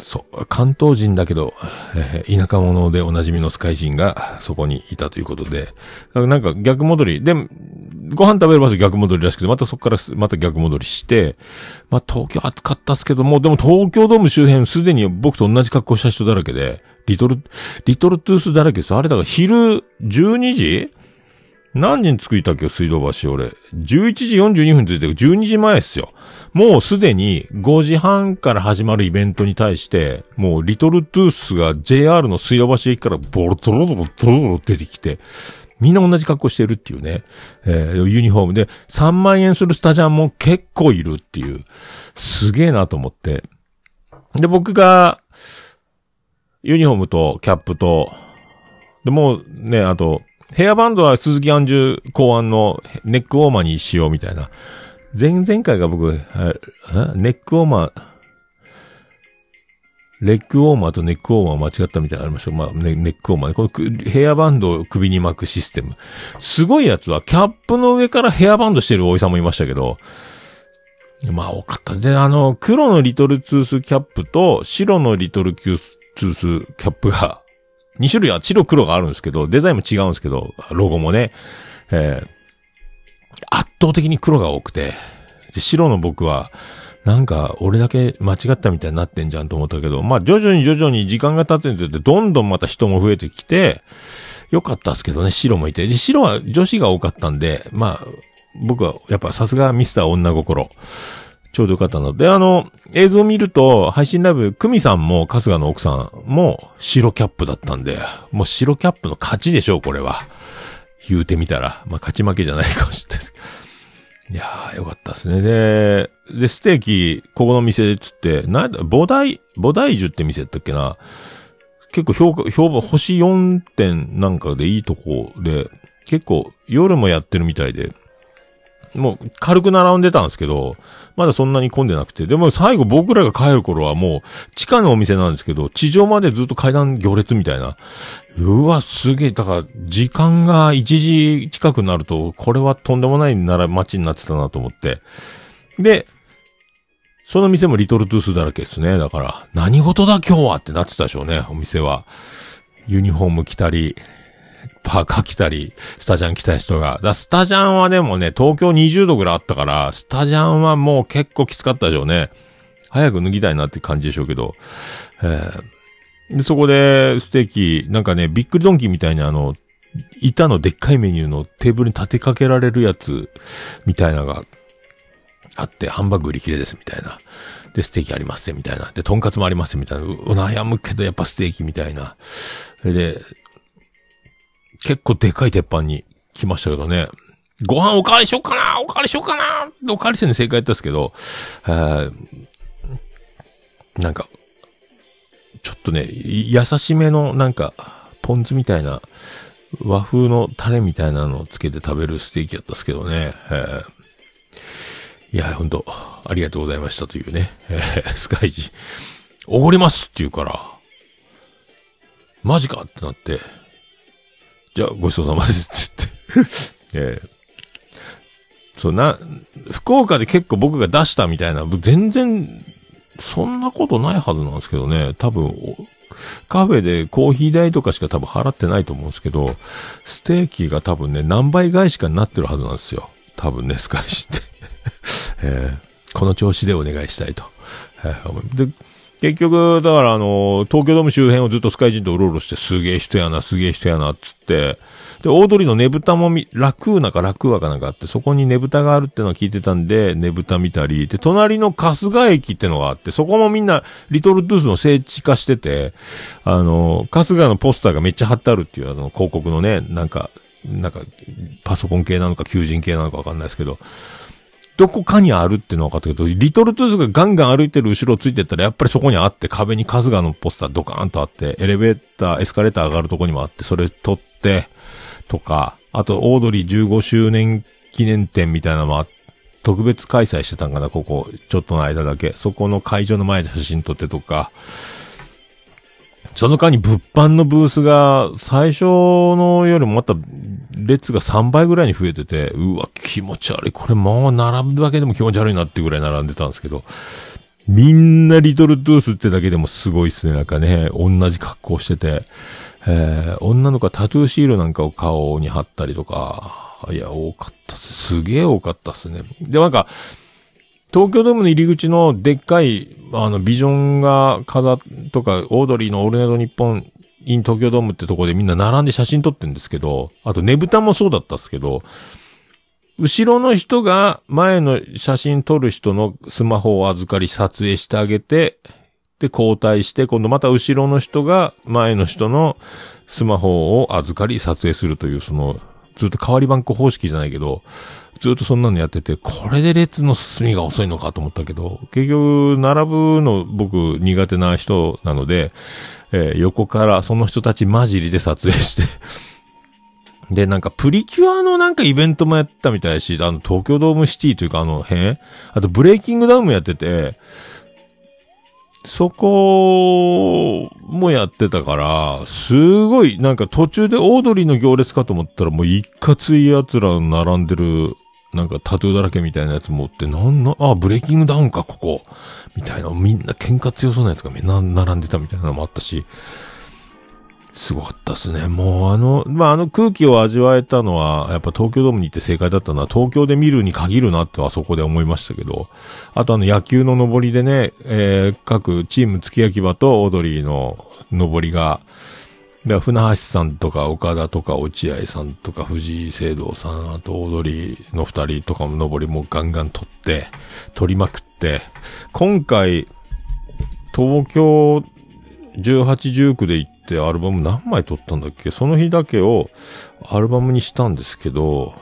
そう、関東人だけど、えー田舎者でおなじみのスカイ人がそこにいたということで、なんか逆戻り、で、ご飯食べる場所逆戻りらしくて、またそこからまた逆戻りして、まあ東京暑かったっすけども、でも東京ドーム周辺すでに僕と同じ格好した人だらけで、リトル、リトルトゥースだらけです。あれだから昼12時何時に着いたっけ水道橋俺。11時42分に着いて12時前っすよ。もうすでに5時半から始まるイベントに対して、もうリトルトゥースが JR の水道橋駅からボロトロトロトロトロ出てきて、みんな同じ格好してるっていうね。えーユニフォームで3万円するスタジャンも結構いるっていう。すげえなと思って。で、僕が、ユニフォームとキャップと、で、もうね、あと、ヘアバンドは鈴木杏樹考案のネックウォーマーにしようみたいな。前々回が僕、ネックウォーマー、レッグウォーマーとネックウォーマー間違ったみたいなのありましたまあ、ネックウォーマーね。このヘアバンドを首に巻くシステム。すごいやつは、キャップの上からヘアバンドしてるおじさんもいましたけど、まあ、多かった。で、あの、黒のリトルツースキャップと白のリトルツースキャップが、2種類は白黒があるんですけど、デザインも違うんですけど、ロゴもね、えー圧倒的に黒が多くて、で白の僕は、なんか、俺だけ間違ったみたいになってんじゃんと思ったけど、まあ、徐々に徐々に時間が経つにつれて、どんどんまた人も増えてきて、よかったっすけどね、白もいて。で、白は女子が多かったんで、まあ、僕は、やっぱさすがミスター女心。ちょうどよかったので、あの、映像を見ると、配信ライブ、クミさんも、春日の奥さんも、白キャップだったんで、もう白キャップの勝ちでしょう、これは。言うてみたら。まあ、勝ち負けじゃないかもしれないですけど。いやー、よかったですね。で、で、ステーキ、ここの店でつって、なんだ、ボダイ、ボダイジュって店やったっけな。結構評価、評判、星4点なんかでいいとこで、結構夜もやってるみたいで、もう軽く並んでたんですけど、まだそんなに混んでなくて、でも最後僕らが帰る頃はもう地下のお店なんですけど、地上までずっと階段行列みたいな。うわ、すげえ、だから時間が1時近くなると、これはとんでもないなら街になってたなと思って。で、その店もリトルトゥースだらけですね。だから、何事だ今日はってなってたでしょうね、お店は。ユニフォーム着たり、パーカー着たり、スタジャン着た人が。だスタジャンはでもね、東京20度ぐらいあったから、スタジャンはもう結構きつかったでしょうね。早く脱ぎたいなって感じでしょうけど。えーで、そこで、ステーキ、なんかね、ビックリドンキーみたいにあの、板のでっかいメニューのテーブルに立てかけられるやつ、みたいながあって、ハンバーグ売り切れです、みたいな。で、ステーキありますみたいな。で、トンカツもありますみたいな。悩むけど、やっぱステーキみたいな。それで、結構でかい鉄板に来ましたけどね。ご飯おかわりしよっかなおかわりしよっかなおかわりせんで正解やったんですけど、えなんか、ちょっとね、優しめの、なんか、ポン酢みたいな、和風のタレみたいなのをつけて食べるステーキやったんですけどね。えーいや、本当ありがとうございましたというね。えスカイジ。おごりますって言うから、マジかってなって、じゃあごちそうさまですって言って。えーそうな、福岡で結構僕が出したみたいな、全然、そんなことないはずなんですけどね。多分、カフェでコーヒー代とかしか多分払ってないと思うんですけど、ステーキが多分ね、何倍返しかになってるはずなんですよ。多分ね、スカイシって。えーこの調子でお願いしたいと。えーで、結局、だからあの、東京ドーム周辺をずっとスカイジンとうろうろして、すげえ人やな、すげえ人やな、つって、で、大通りのねぶたもみ、ラクーナかラクーアかなんかあって、そこにねぶたがあるってのを聞いてたんで、ねぶた見たり、で、隣の春日駅ってのがあって、そこもみんな、リトルトゥースの聖地化してて、あの、春日のポスターがめっちゃ貼ってあるっていう、あの、広告のね、なんか、なんか、パソコン系なのか求人系なのかわかんないですけど、どこかにあるっていうのは分かったけど、リトルトゥースがガンガン歩いてる後ろをついてったら、やっぱりそこにあって、壁に春日のポスタードカーンとあって、エレベーター、エスカレーター上がるとこにもあって、それ撮って、とか、あと、オードリー15周年記念展みたいなのもあって特別開催してたんかな、ここ、ちょっとの間だけ。そこの会場の前で写真撮ってとか、その間に物販のブースが最初のよりもまた列が3倍ぐらいに増えてて、うわ、気持ち悪い。これもう並ぶだけでも気持ち悪いなってぐらい並んでたんですけど、みんなリトルトゥースってだけでもすごいっすね。なんかね、同じ格好してて、えー、女の子はタトゥーシールなんかを顔に貼ったりとか、いや、多かったっす。すげえ多かったっすね。で、なんか、東京ドームの入り口のでっかい、あの、ビジョンが飾っとか、オードリーのオールナイトニッポン東京ドームってとこでみんな並んで写真撮ってんですけど、あとねぶたもそうだったっすけど、後ろの人が前の写真撮る人のスマホを預かり撮影してあげて、で、交代して、今度また後ろの人が前の人のスマホを預かり撮影するという、その、ずっと代わり番号方式じゃないけど、ずっとそんなのやってて、これで列の進みが遅いのかと思ったけど、結局、並ぶの僕苦手な人なので、えー横からその人たち混じりで撮影して、で、なんかプリキュアのなんかイベントもやったみたいし、あの東京ドームシティというかあの辺、あとブレイキングダウンもやってて、そこもやってたから、すごい、なんか途中でオードリーの行列かと思ったらもう一括い奴ら並んでる、なんかタトゥーだらけみたいなやつ持って、なんの、あ、ブレイキングダウンか、ここ。みたいな、みんな喧嘩強そうなやつがみんな並んでたみたいなのもあったし、すごかったっすね。もうあの、まあ、あの空気を味わえたのは、やっぱ東京ドームに行って正解だったのは、東京で見るに限るなってはそこで思いましたけど、あとあの野球の上りでね、えー、各チーム月焼き場とオードリーの上りが、で、船橋さんとか岡田とか落合さんとか藤井聖堂さん、あとオードリーの二人とかも上りもガンガン取って、取りまくって、今回、東京18、19で行ってアルバム何枚撮ったんだっけ？その日だけをアルバムにしたんですけど、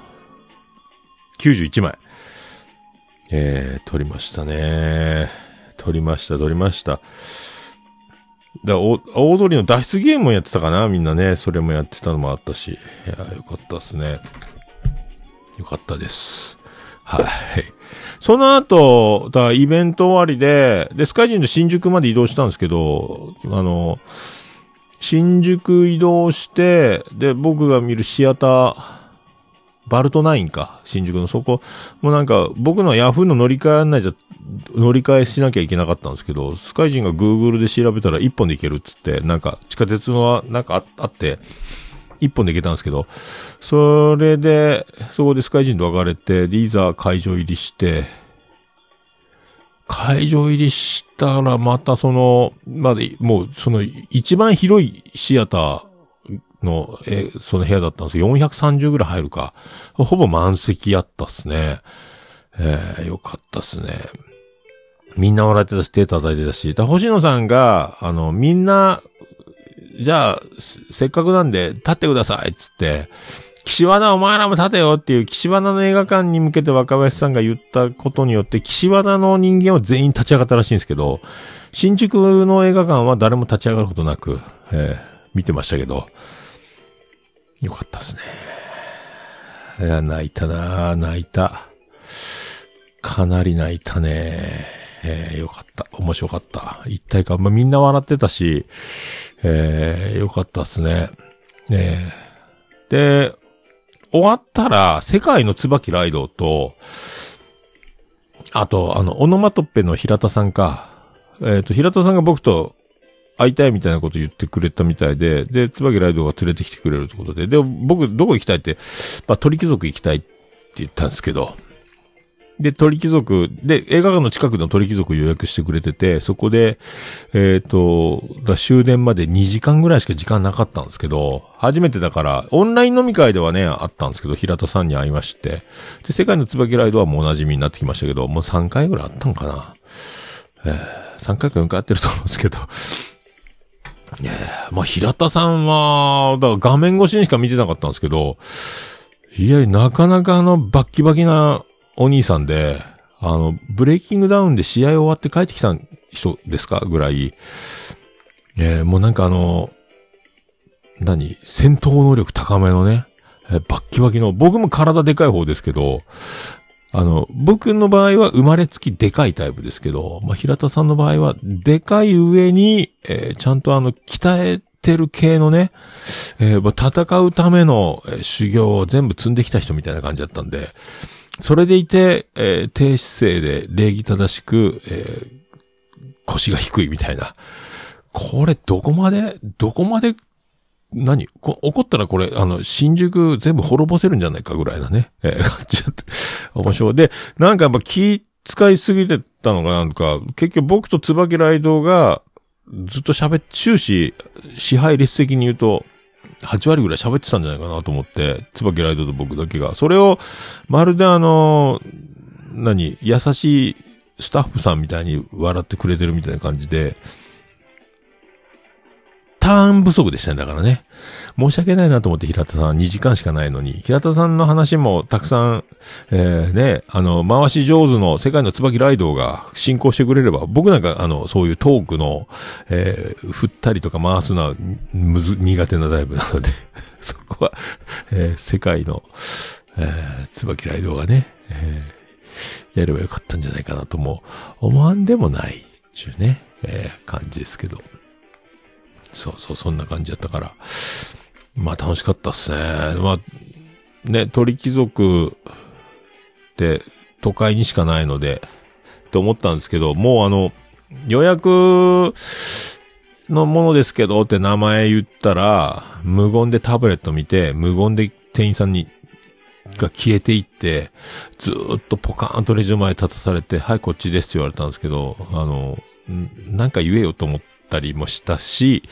91枚。えー、撮りましたね。撮りました、撮りました。だお、オードリーの脱出ゲームもやってたかな？みんなね。それもやってたのもあったし。いや、よかったですね。よかったです。はい。その後、だイベント終わりで、で、スカイジンで新宿まで移動したんですけど、あの、新宿移動して、で、僕が見るシアター、バルトナインか、新宿の。そこ、もうなんか、僕のヤフーの乗り換え案内じゃ、乗り換えしなきゃいけなかったんですけど、スカイジンが Google で調べたら一本で行けるっつって、なんか、地下鉄の、なんかあって、一本で行けたんですけど、それで、そこでスカイジンと別れて、で、いざ会場入りして、会場入りしたらまたその、まで、もうその一番広いシアターの、え、その部屋だったんですけど、430ぐらい入るか。ほぼ満席やったっすね。えー、よかったっすね。みんな笑ってたし、手叩いてたし、だ星野さんが、あの、みんな、じゃあ、せっかくなんで、立ってくださいっつって、岸和田お前らも立てよっていう岸和田の映画館に向けて若林さんが言ったことによって、岸和田の人間は全員立ち上がったらしいんですけど、新宿の映画館は誰も立ち上がることなく、えー見てましたけど、よかったですね。いや、泣いたな泣いた。かなり泣いたね。えーよかった。面白かった。一体感。まあ、みんな笑ってたし、えーよかったですね。ねで、終わったら、世界の椿ライドと、あと、あの、オノマトッペの平田さんか。えっ、と、平田さんが僕と会いたいみたいなこと言ってくれたみたいで、で、椿ライドが連れてきてくれるってことで、で、僕、どこ行きたいって、まあ、鳥貴族行きたいって言ったんですけど、で、鳥貴族、で、映画館の近くの鳥貴族予約してくれてて、そこで、えっ、と、だ終電まで2時間ぐらいしか時間なかったんですけど、初めてだから、オンライン飲み会ではね、あったんですけど、平田さんに会いまして、で、世界の椿ライドはもうお馴染みになってきましたけど、もう3回ぐらいあったんかな。えー、3回か4回やってると思うんですけど、ねえ。まあ、平田さんは、だから画面越しにしか見てなかったんですけど、いや、なかなかあの、バッキバキなお兄さんで、あの、ブレイキングダウンで試合終わって帰ってきた人ですかぐらい、えー、もうなんかあの、何？戦闘能力高めのね、えーバッキバキの、僕も体でかい方ですけど、あの、僕の場合は生まれつきでかいタイプですけど、まあ、平田さんの場合は、でかい上に、えーちゃんとあの、鍛えてる系のね、えーま戦うための、修行を全部積んできた人みたいな感じだったんで、それでいて、えー低姿勢で礼儀正しく、えー腰が低いみたいな。これ、どこまで、どこまで、何？こ怒ったらこれ、あの、新宿全部滅ぼせるんじゃないかぐらいなね。えー感じだって。面白い。で、なんかやっぱ気使いすぎてたのがなんか、結局僕と椿ライドが、ずっと喋っ、終始、支配率的に言うと、8割ぐらい喋ってたんじゃないかなと思って、椿ライドと僕だけが。それを、まるであの、何、優しいスタッフさんみたいに笑ってくれてるみたいな感じで、ターン不足でしたね、だからね。申し訳ないなと思って平田さん2時間しかないのに、平田さんの話もたくさん、えー、ね、あの、回し上手の世界の椿ライドが進行してくれれば、僕なんかあの、そういうトークの、えー、振ったりとか回すのは、むず、苦手なタイプなので、そこは、えー、世界の、えー、椿ライドがね、えー、やればよかったんじゃないかなとも思わんでもない、ちゅうね、えー、感じですけど。そうそう、そんな感じだったから。まあ楽しかったっすね。まあ、ね、鳥貴族って都会にしかないので、って思ったんですけど、もうあの、予約のものですけどって名前言ったら、無言でタブレット見て、無言で店員さんに、が消えていって、ずっとポカーンとレジの前立たされて、はい、こっちですって言われたんですけど、あの、なんか言えよと思ってたりもしたし、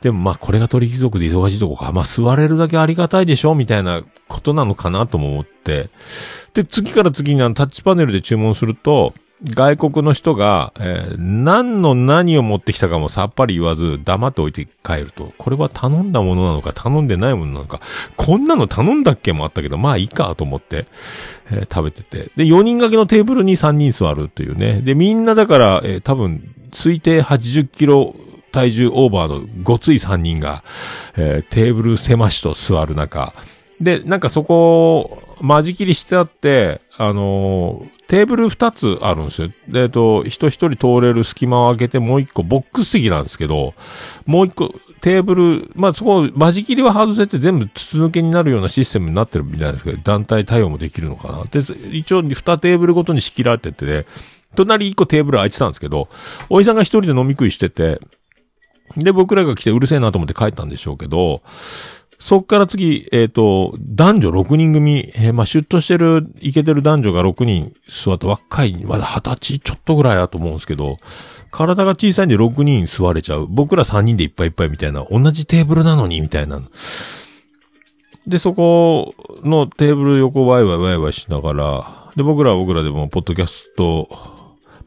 でもまあこれが鳥貴族で忙しいとこか、まあ座れるだけありがたいでしょみたいなことなのかなとも思って。で、次から次にあのタッチパネルで注文すると、外国の人が、えー何の何を持ってきたかもさっぱり言わず黙って置いて帰ると。これは頼んだものなのか頼んでないものなのか。こんなの頼んだっけもあったけど、まあいいかと思って、えー食べてて。で、4人掛けのテーブルに3人座るというね。で、みんなだから、えー多分、推定80キロ体重オーバーのごつい3人が、えーテーブル狭しと座る中。で、なんかそこ、間仕切りしてあって、あのーテーブル2つあるんですよ。で、えっと、人一人通れる隙間を空けてもう一個ボックス席なんですけど、もう一個テーブル、まあそこ、間仕切りは外せて全部筒抜けになるようなシステムになってるみたいなんですけど、団体対応もできるのかな。で、一応2テーブルごとに仕切られてて、ね隣1個テーブル空いてたんですけど、おじさんが一人で飲み食いしてて、で、僕らが来てうるせえなと思って帰ったんでしょうけど、そっから次、えっ、と、男女6人組、えーまあ、シュッとしてる、イケてる男女が6人座って、若い、まだ20歳ちょっとぐらいだと思うんですけど、体が小さいんで6人座れちゃう。僕ら3人でいっぱいいっぱいみたいな、同じテーブルなのに、みたいな。で、そこのテーブル横ワイワイワイワイしながら、で、僕らは僕らでも、ポッドキャスト、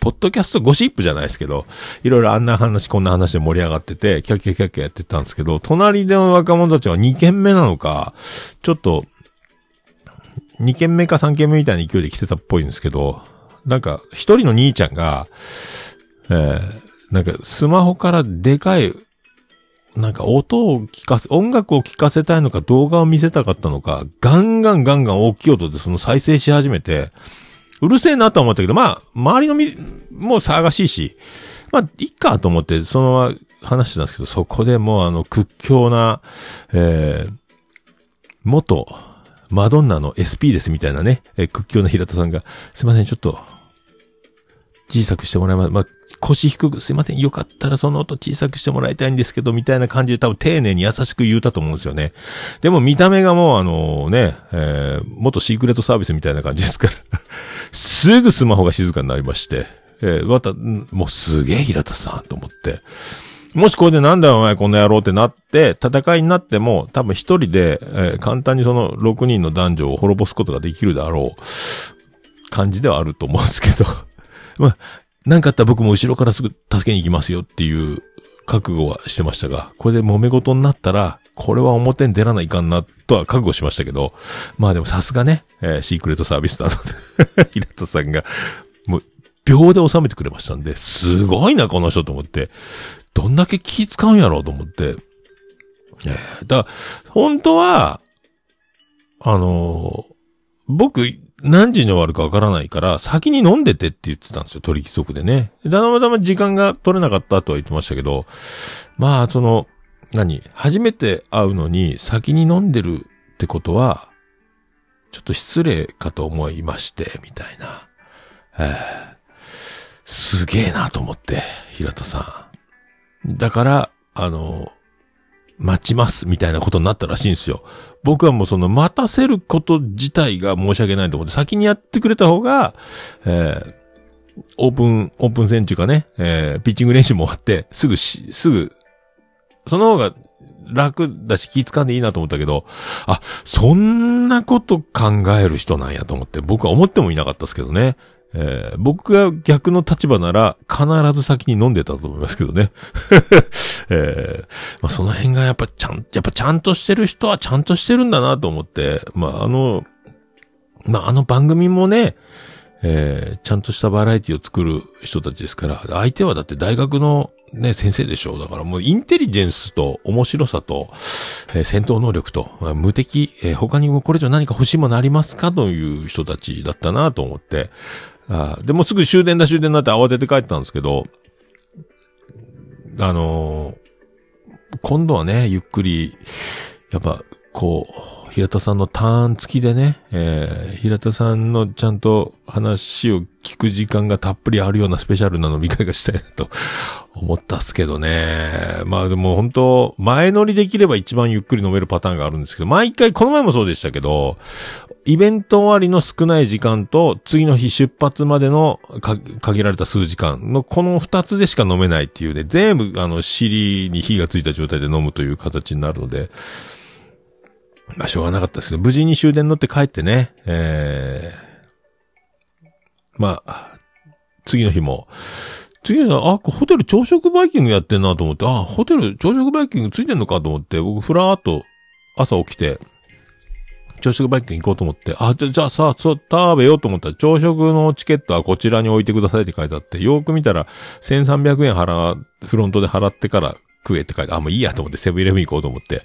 ポッドキャストゴシップじゃないですけど、いろいろあんな話、こんな話で盛り上がってて、キャッキャキャッキャやってたんですけど、隣での若者たちは2軒目なのか、ちょっと、2軒目か3軒目みたいな勢いで来てたっぽいんですけど、なんか、一人の兄ちゃんが、えー、なんか、スマホからでかい、なんか音を聞かせ、音楽を聞かせたいのか動画を見せたかったのか、ガンガンガンガン大きい音でその再生し始めて、うるせえなと思ったけど、まあ、周りのみ、もう騒がしいし、まあ、いっかと思って、そのまま話してたんですけど、そこでもうあの、屈強な、えー、元、マドンナの SP ですみたいなね、えー屈強な平田さんが、すいません、ちょっと、小さくしてもらいます。まあ、腰低く、すいません、よかったらその音小さくしてもらいたいんですけど、みたいな感じで多分丁寧に優しく言うたと思うんですよね。でも見た目がもうあのね、えー、元シークレットサービスみたいな感じですから。すぐスマホが静かになりまして、えー、また、もうすげえ平田さんと思って。もしこれでなんだよお前この野郎ってなって、戦いになっても、多分一人で、えー簡単にその6人の男女を滅ぼすことができるだろう感じではあると思うんですけど。まあ、なんかあったら僕も後ろからすぐ助けに行きますよっていう覚悟はしてましたが、これで揉め事になったら、これは表に出らないかんな、とは覚悟しましたけど、まあでもさすがね、えーシークレットサービスなので、平田さんが、もう、秒で収めてくれましたんで、すごいな、この人と思って、どんだけ気使うんやろうと思って、えーだから、本当は、あのー僕、何時に終わるかわからないから、先に飲んでてって言ってたんですよ、取引則でね。でたまたま時間が取れなかったとは言ってましたけど、まあ、その、何？初めて会うのに先に飲んでるってことは、ちょっと失礼かと思いまして、みたいな。えーすげえなと思って、平田さん。だから、あの、待ちます、みたいなことになったらしいんですよ。僕はもうその待たせること自体が申し訳ないと思って、先にやってくれた方が、えーオープン、オープン戦っていうかね、えーピッチング練習も終わって、すぐし、すぐ、その方が楽だし気使んでいいなと思ったけど、あ、そんなこと考える人なんやと思って、僕は思ってもいなかったですけどね。えー僕が逆の立場なら、必ず先に飲んでたと思いますけどね。えーまあ、その辺がやっぱちゃん、やっぱちゃんとしてる人はちゃんとしてるんだなと思って、まあ、あの、まあ、あの番組もね、えーちゃんとしたバラエティを作る人たちですから、相手はだって大学のね、先生でしょう。だからもうインテリジェンスと面白さと、えー戦闘能力と、無敵、えー他にもこれ以上何か欲しいものありますかという人たちだったなと思って、あでもすぐ終電だ終電だって慌てて帰ったんですけど、あのー今度はね、ゆっくり、やっぱ、こう、平田さんのターン付きでね、えー、平田さんのちゃんと話を聞く時間がたっぷりあるようなスペシャルな飲み会がしたいなと思ったっすけどね。まあでも本当前乗りできれば一番ゆっくり飲めるパターンがあるんですけど、毎回、この前もそうでしたけど、イベント終わりの少ない時間と、次の日出発までの限られた数時間のこの二つでしか飲めないっていうね、全部あの尻に火がついた状態で飲むという形になるので、まあしょうがなかったですけど、無事に終電乗って帰ってね、えー、まあ、次の日も、次の日、あ、ホテル朝食バイキングやってんなと思って、あ、ホテル朝食バイキングついてんのかと思って、僕ふらーっと朝起きて、朝食バイキング行こうと思って、あ、じゃ、じゃあさ、そう、食べようと思ったら、朝食のチケットはこちらに置いてくださいって書いてあって、よーく見たら、1300円払う、フロントで払ってから食えって書いて、あ、もういいやと思って、セブンイレブン行こうと思って。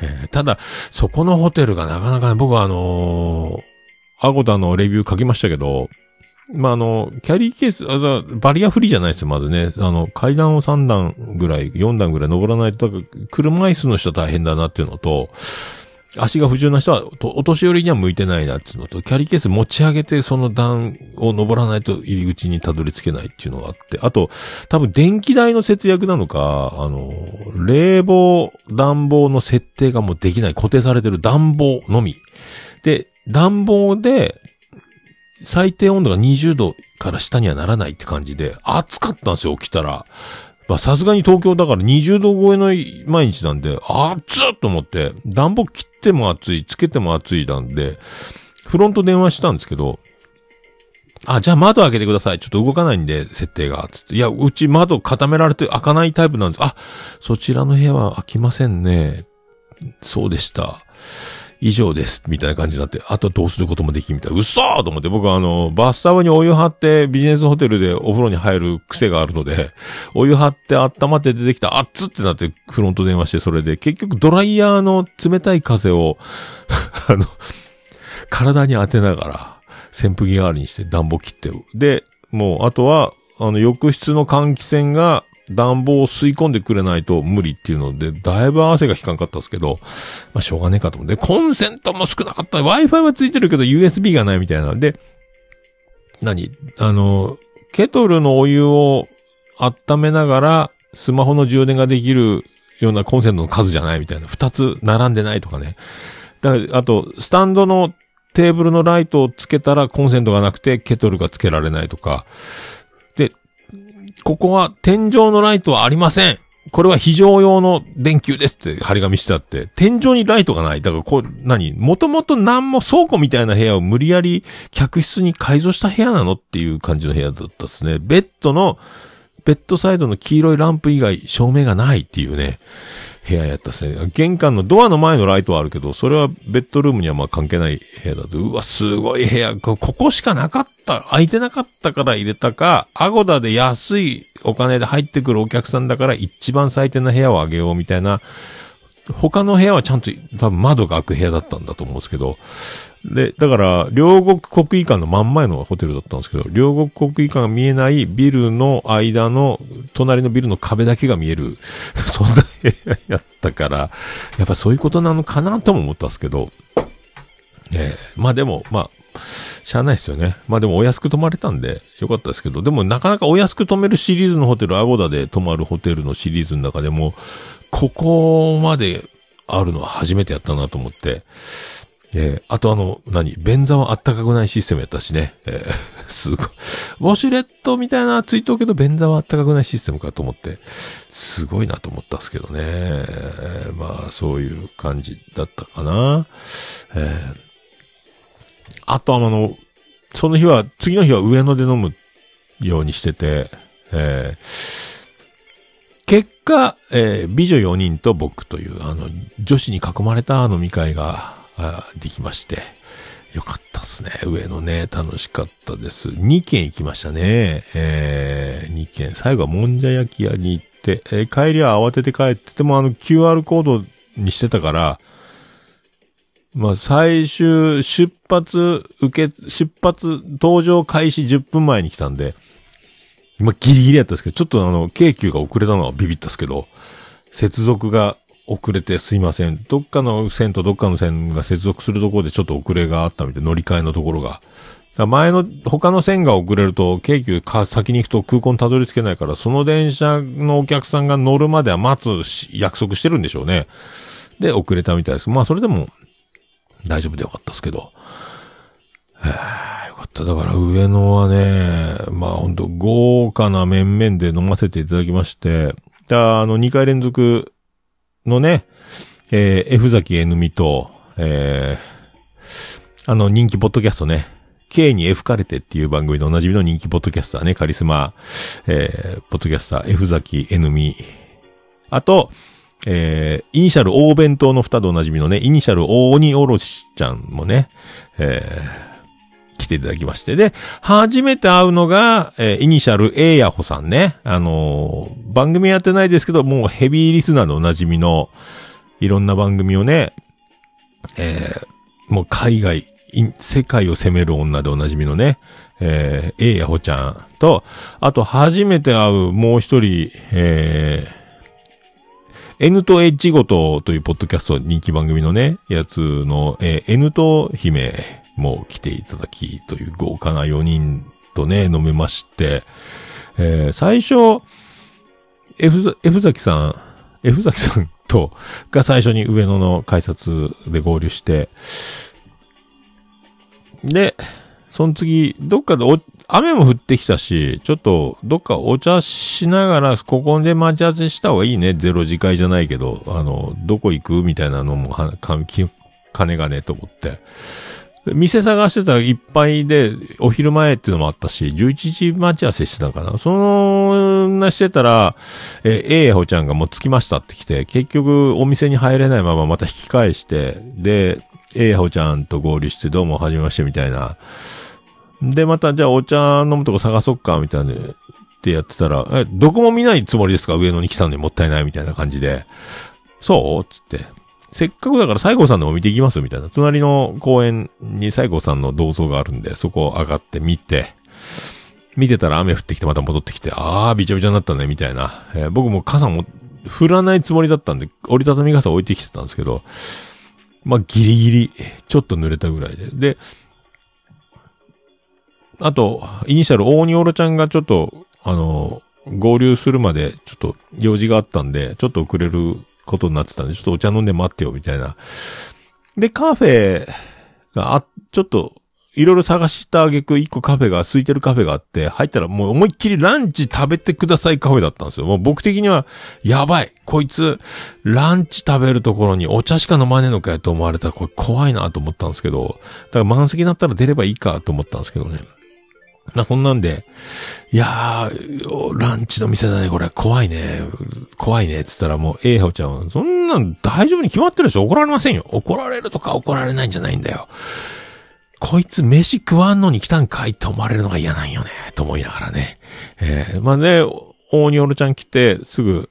えーただ、そこのホテルがなかなかね、僕はあのーAgoda のレビュー書きましたけど、まあ、あの、キャリーケース、あバリアフリーじゃないですよ、まずね。あの、階段を3段ぐらい、4段ぐらい登らないと、車椅子の人大変だなっていうのと、足が不自由な人は、お年寄りには向いてないなっていうのと、キャリーケース持ち上げてその段を登らないと入り口にたどり着けないっていうのがあって、あと、多分電気代の節約なのか、あの、冷房、暖房の設定がもうできない、固定されてる暖房のみ。で、暖房で、最低温度が20度から下にはならないって感じで、暑かったんですよ、起きたら。さすがに東京だから20度超えの毎日なんで、暑っと思って、暖房切っても暑い、つけても暑いなんで、フロント電話したんですけど、あ、じゃあ窓開けてください。ちょっと動かないんで、設定が。つって。いや、うち窓固められて開かないタイプなんです。あ、そちらの部屋は開きませんね。そうでした。以上です。みたいな感じになって、あとどうすることもできんみたい。嘘と思って、僕はあの、バスタブにお湯張ってビジネスホテルでお風呂に入る癖があるので、お湯張って温まって出てきた、熱っつってなってフロント電話して、それで、結局ドライヤーの冷たい風を、あの、体に当てながら、扇風機代わりにして暖房切って、で、もう、あとは、あの、浴室の換気扇が暖房を吸い込んでくれないと無理っていうので、だいぶ汗が引かんかったですけど、まあ、しょうがねえかと思って、コンセントも少なかった。Wi-Fi はついてるけど USB がないみたいなんで、何？あの、ケトルのお湯を温めながら、スマホの充電ができるようなコンセントの数じゃないみたいな。二つ並んでないとかね。だから、あと、スタンドのテーブルのライトをつけたらコンセントがなくてケトルがつけられないとか。ここは天井のライトはありません。これは非常用の電球ですって張り紙してあって、天井にライトがない。だからこう、何？もともと何も倉庫みたいな部屋を無理やり客室に改造した部屋なのっていう感じの部屋だったですね。ベッドのベッドサイドの黄色いランプ以外照明がないっていうね、部屋やったっすね。玄関のドアの前のライトはあるけど、それはベッドルームにはまあ関係ない部屋だと、うわ、すごい部屋、ここしかなかった、空いてなかったから入れたか、 Agoda で安いお金で入ってくるお客さんだから一番最低な部屋をあげようみたいな、他の部屋はちゃんと多分窓が開く部屋だったんだと思うんですけど、で、だから、両国国技館の真ん前のホテルだったんですけど、両国国技館が見えないビルの間の、隣のビルの壁だけが見える、そんな部屋やったから、やっぱそういうことなのかなとも思ったんですけど、ええまあでも、まあ、しゃあないですよね。まあでもお安く泊まれたんで、よかったですけど、でもなかなかお安く泊めるシリーズのホテル、アゴダで泊まるホテルのシリーズの中でも、ここまであるのは初めてやったなと思って、えー、あとあの、何便座はあったかくないシステムやったしね。えー、すごい。ウォシュレットみたいなついとうけど、便座はあったかくないシステムかと思って、すごいなと思ったんですけどね。えーまあ、そういう感じだったかな。えーあとあの、その日は、次の日は上野で飲むようにしてて、えー結果、えー美女4人と僕という、あの、女子に囲まれた飲み会が、あできまして、よかったっすね。上野ね、楽しかったです。2軒行きましたね。えー、2軒。最後はもんじゃ焼き屋に行って、えー帰りは慌てて帰ってても、あの、QR コードにしてたから、まあ、最終、出発、受け、出発、登場開始10分前に来たんで、今ギリギリやったんですけど、ちょっとあの、京急が遅れたのはビビったんですけど、接続が遅れてすいません。どっかの線とどっかの線が接続するところでちょっと遅れがあったみたいな、乗り換えのところが。前の、他の線が遅れると、京急か先に行くと空港にたどり着けないから、その電車のお客さんが乗るまでは待つし約束してるんでしょうね。で、遅れたみたいです。まあ、それでも、大丈夫でよかったですけど。へーよかった。だから上野はね、まあ本当豪華な面々で飲ませていただきまして、あの、2回連続のね、えー F 崎 N みと、えーあの人気ポッドキャストね、K に F かれてっていう番組のおなじみの人気ポッドキャスターね、カリスマ、えーポッドキャスター F 崎 N み。あと、えー、イニシャル大弁当の蓋でおなじみのね、イニシャル大鬼おろしちゃんもね、えー、来ていただきまして。で、初めて会うのが、えーイニシャル A やほさんね。あのー番組やってないですけど、もうヘビーリスナーのおなじみの、いろんな番組をね、えー、もう海外、世界を攻める女でおなじみのね、えー、A やほちゃんと、あと初めて会うもう一人、えー、N と H ごとというポッドキャスト人気番組のね、やつの、えー N と姫もう来ていただきという豪華な4人とね、飲めまして、えー最初、F、F 崎さん、F 崎さんと、が最初に上野の改札で合流して、で、その次、どっかでお、雨も降ってきたし、ちょっと、どっかお茶しながら、ここで待ち合わせした方がいいね。ゼロ次会じゃないけど、あの、どこ行く？みたいなのも、は、か、金がね、と思って。店探してたらいっぱいで、お昼前っていうのもあったし、11時待ち合わせしてたのかな。その、なしてたら、えー、A やほちゃんがもう着きましたって来て、結局お店に入れないまままた引き返して、で、A やほちゃんと合流してどうも始めましてみたいな。で、またじゃあお茶飲むとこ探そっか、みたいな。ってやってたら、え、どこも見ないつもりですか？上野に来たのにもったいないみたいな感じで。そう？つって。せっかくだから西郷さんでも見ていきますみたいな。隣の公園に西郷さんの銅像があるんで、そこを上がって見て、見てたら雨降ってきてまた戻ってきて、あー、びちゃびちゃになったね、みたいな。えー僕も傘も降らないつもりだったんで、折りたたみ傘置いてきてたんですけど、まあ、ギリギリ、ちょっと濡れたぐらいで。で、あと、イニシャル大鬼オロちゃんがちょっと、あの、合流するまで、ちょっと用事があったんで、ちょっと遅れることになってたんで、ちょっとお茶飲んで待ってよ、みたいな。で、カフェがあ、ちょっと、いろいろ探した挙句、一個カフェが、空いてるカフェがあって、入ったらもう思いっきりランチ食べてくださいカフェだったんですよ。もう僕的には、やばい。こいつ、ランチ食べるところにお茶しか飲まねえのかよと思われたら、これ怖いなと思ったんですけど、だから満席になったら出ればいいかと思ったんですけどね。まあ、そんなんで、いやー、ランチの店だね、これ。怖いね。怖いね。つったらもう、えいはおちゃんは、そんなん大丈夫に決まってるでしょ怒られませんよ。怒られるとか怒られないんじゃないんだよ。こいつ飯食わんのに来たんかいって思われるのが嫌なんよね。と思いながらね。えー、まあね、大におるちゃん来て、すぐ、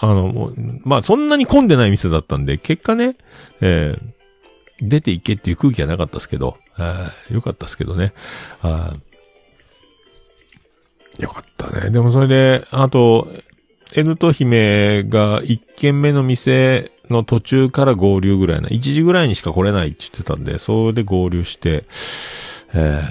あの、もう、まあそんなに混んでない店だったんで、結果ね、えー、出て行けっていう空気はなかったですけど、えよかったですけどね。あよかったね。でもそれで、あと、エヌと姫が一軒目の店の途中から合流ぐらいな、1時ぐらいにしか来れないって言ってたんで、それで合流して、え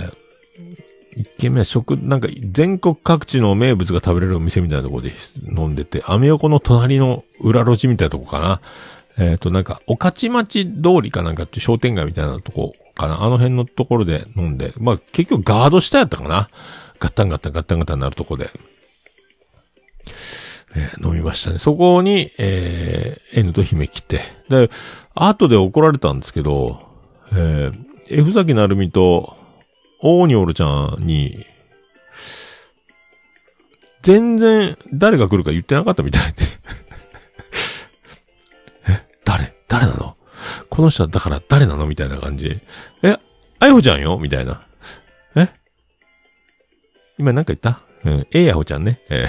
ー、一軒目は食、なんか全国各地の名物が食べれるお店みたいなところで飲んでて、アメ横の隣の裏路地みたいなとこかな。えっ、ー、と、なんか、おかち町通りかなんかって商店街みたいなとこかな。あの辺のところで飲んで、まあ結局ガード下やったかな。ガタンガタンガタンガタンなるとこで、えー、飲みましたね。そこに、えー、N と姫来て、で、後で怒られたんですけど、えー、F 崎なるみと、オーニョルちゃんに、全然誰が来るか言ってなかったみたいで。え、誰？誰なの？この人はだから誰なの？みたいな感じ。え、あやほちゃんよ？みたいな。今なんか言った？うん。えやほちゃんね。え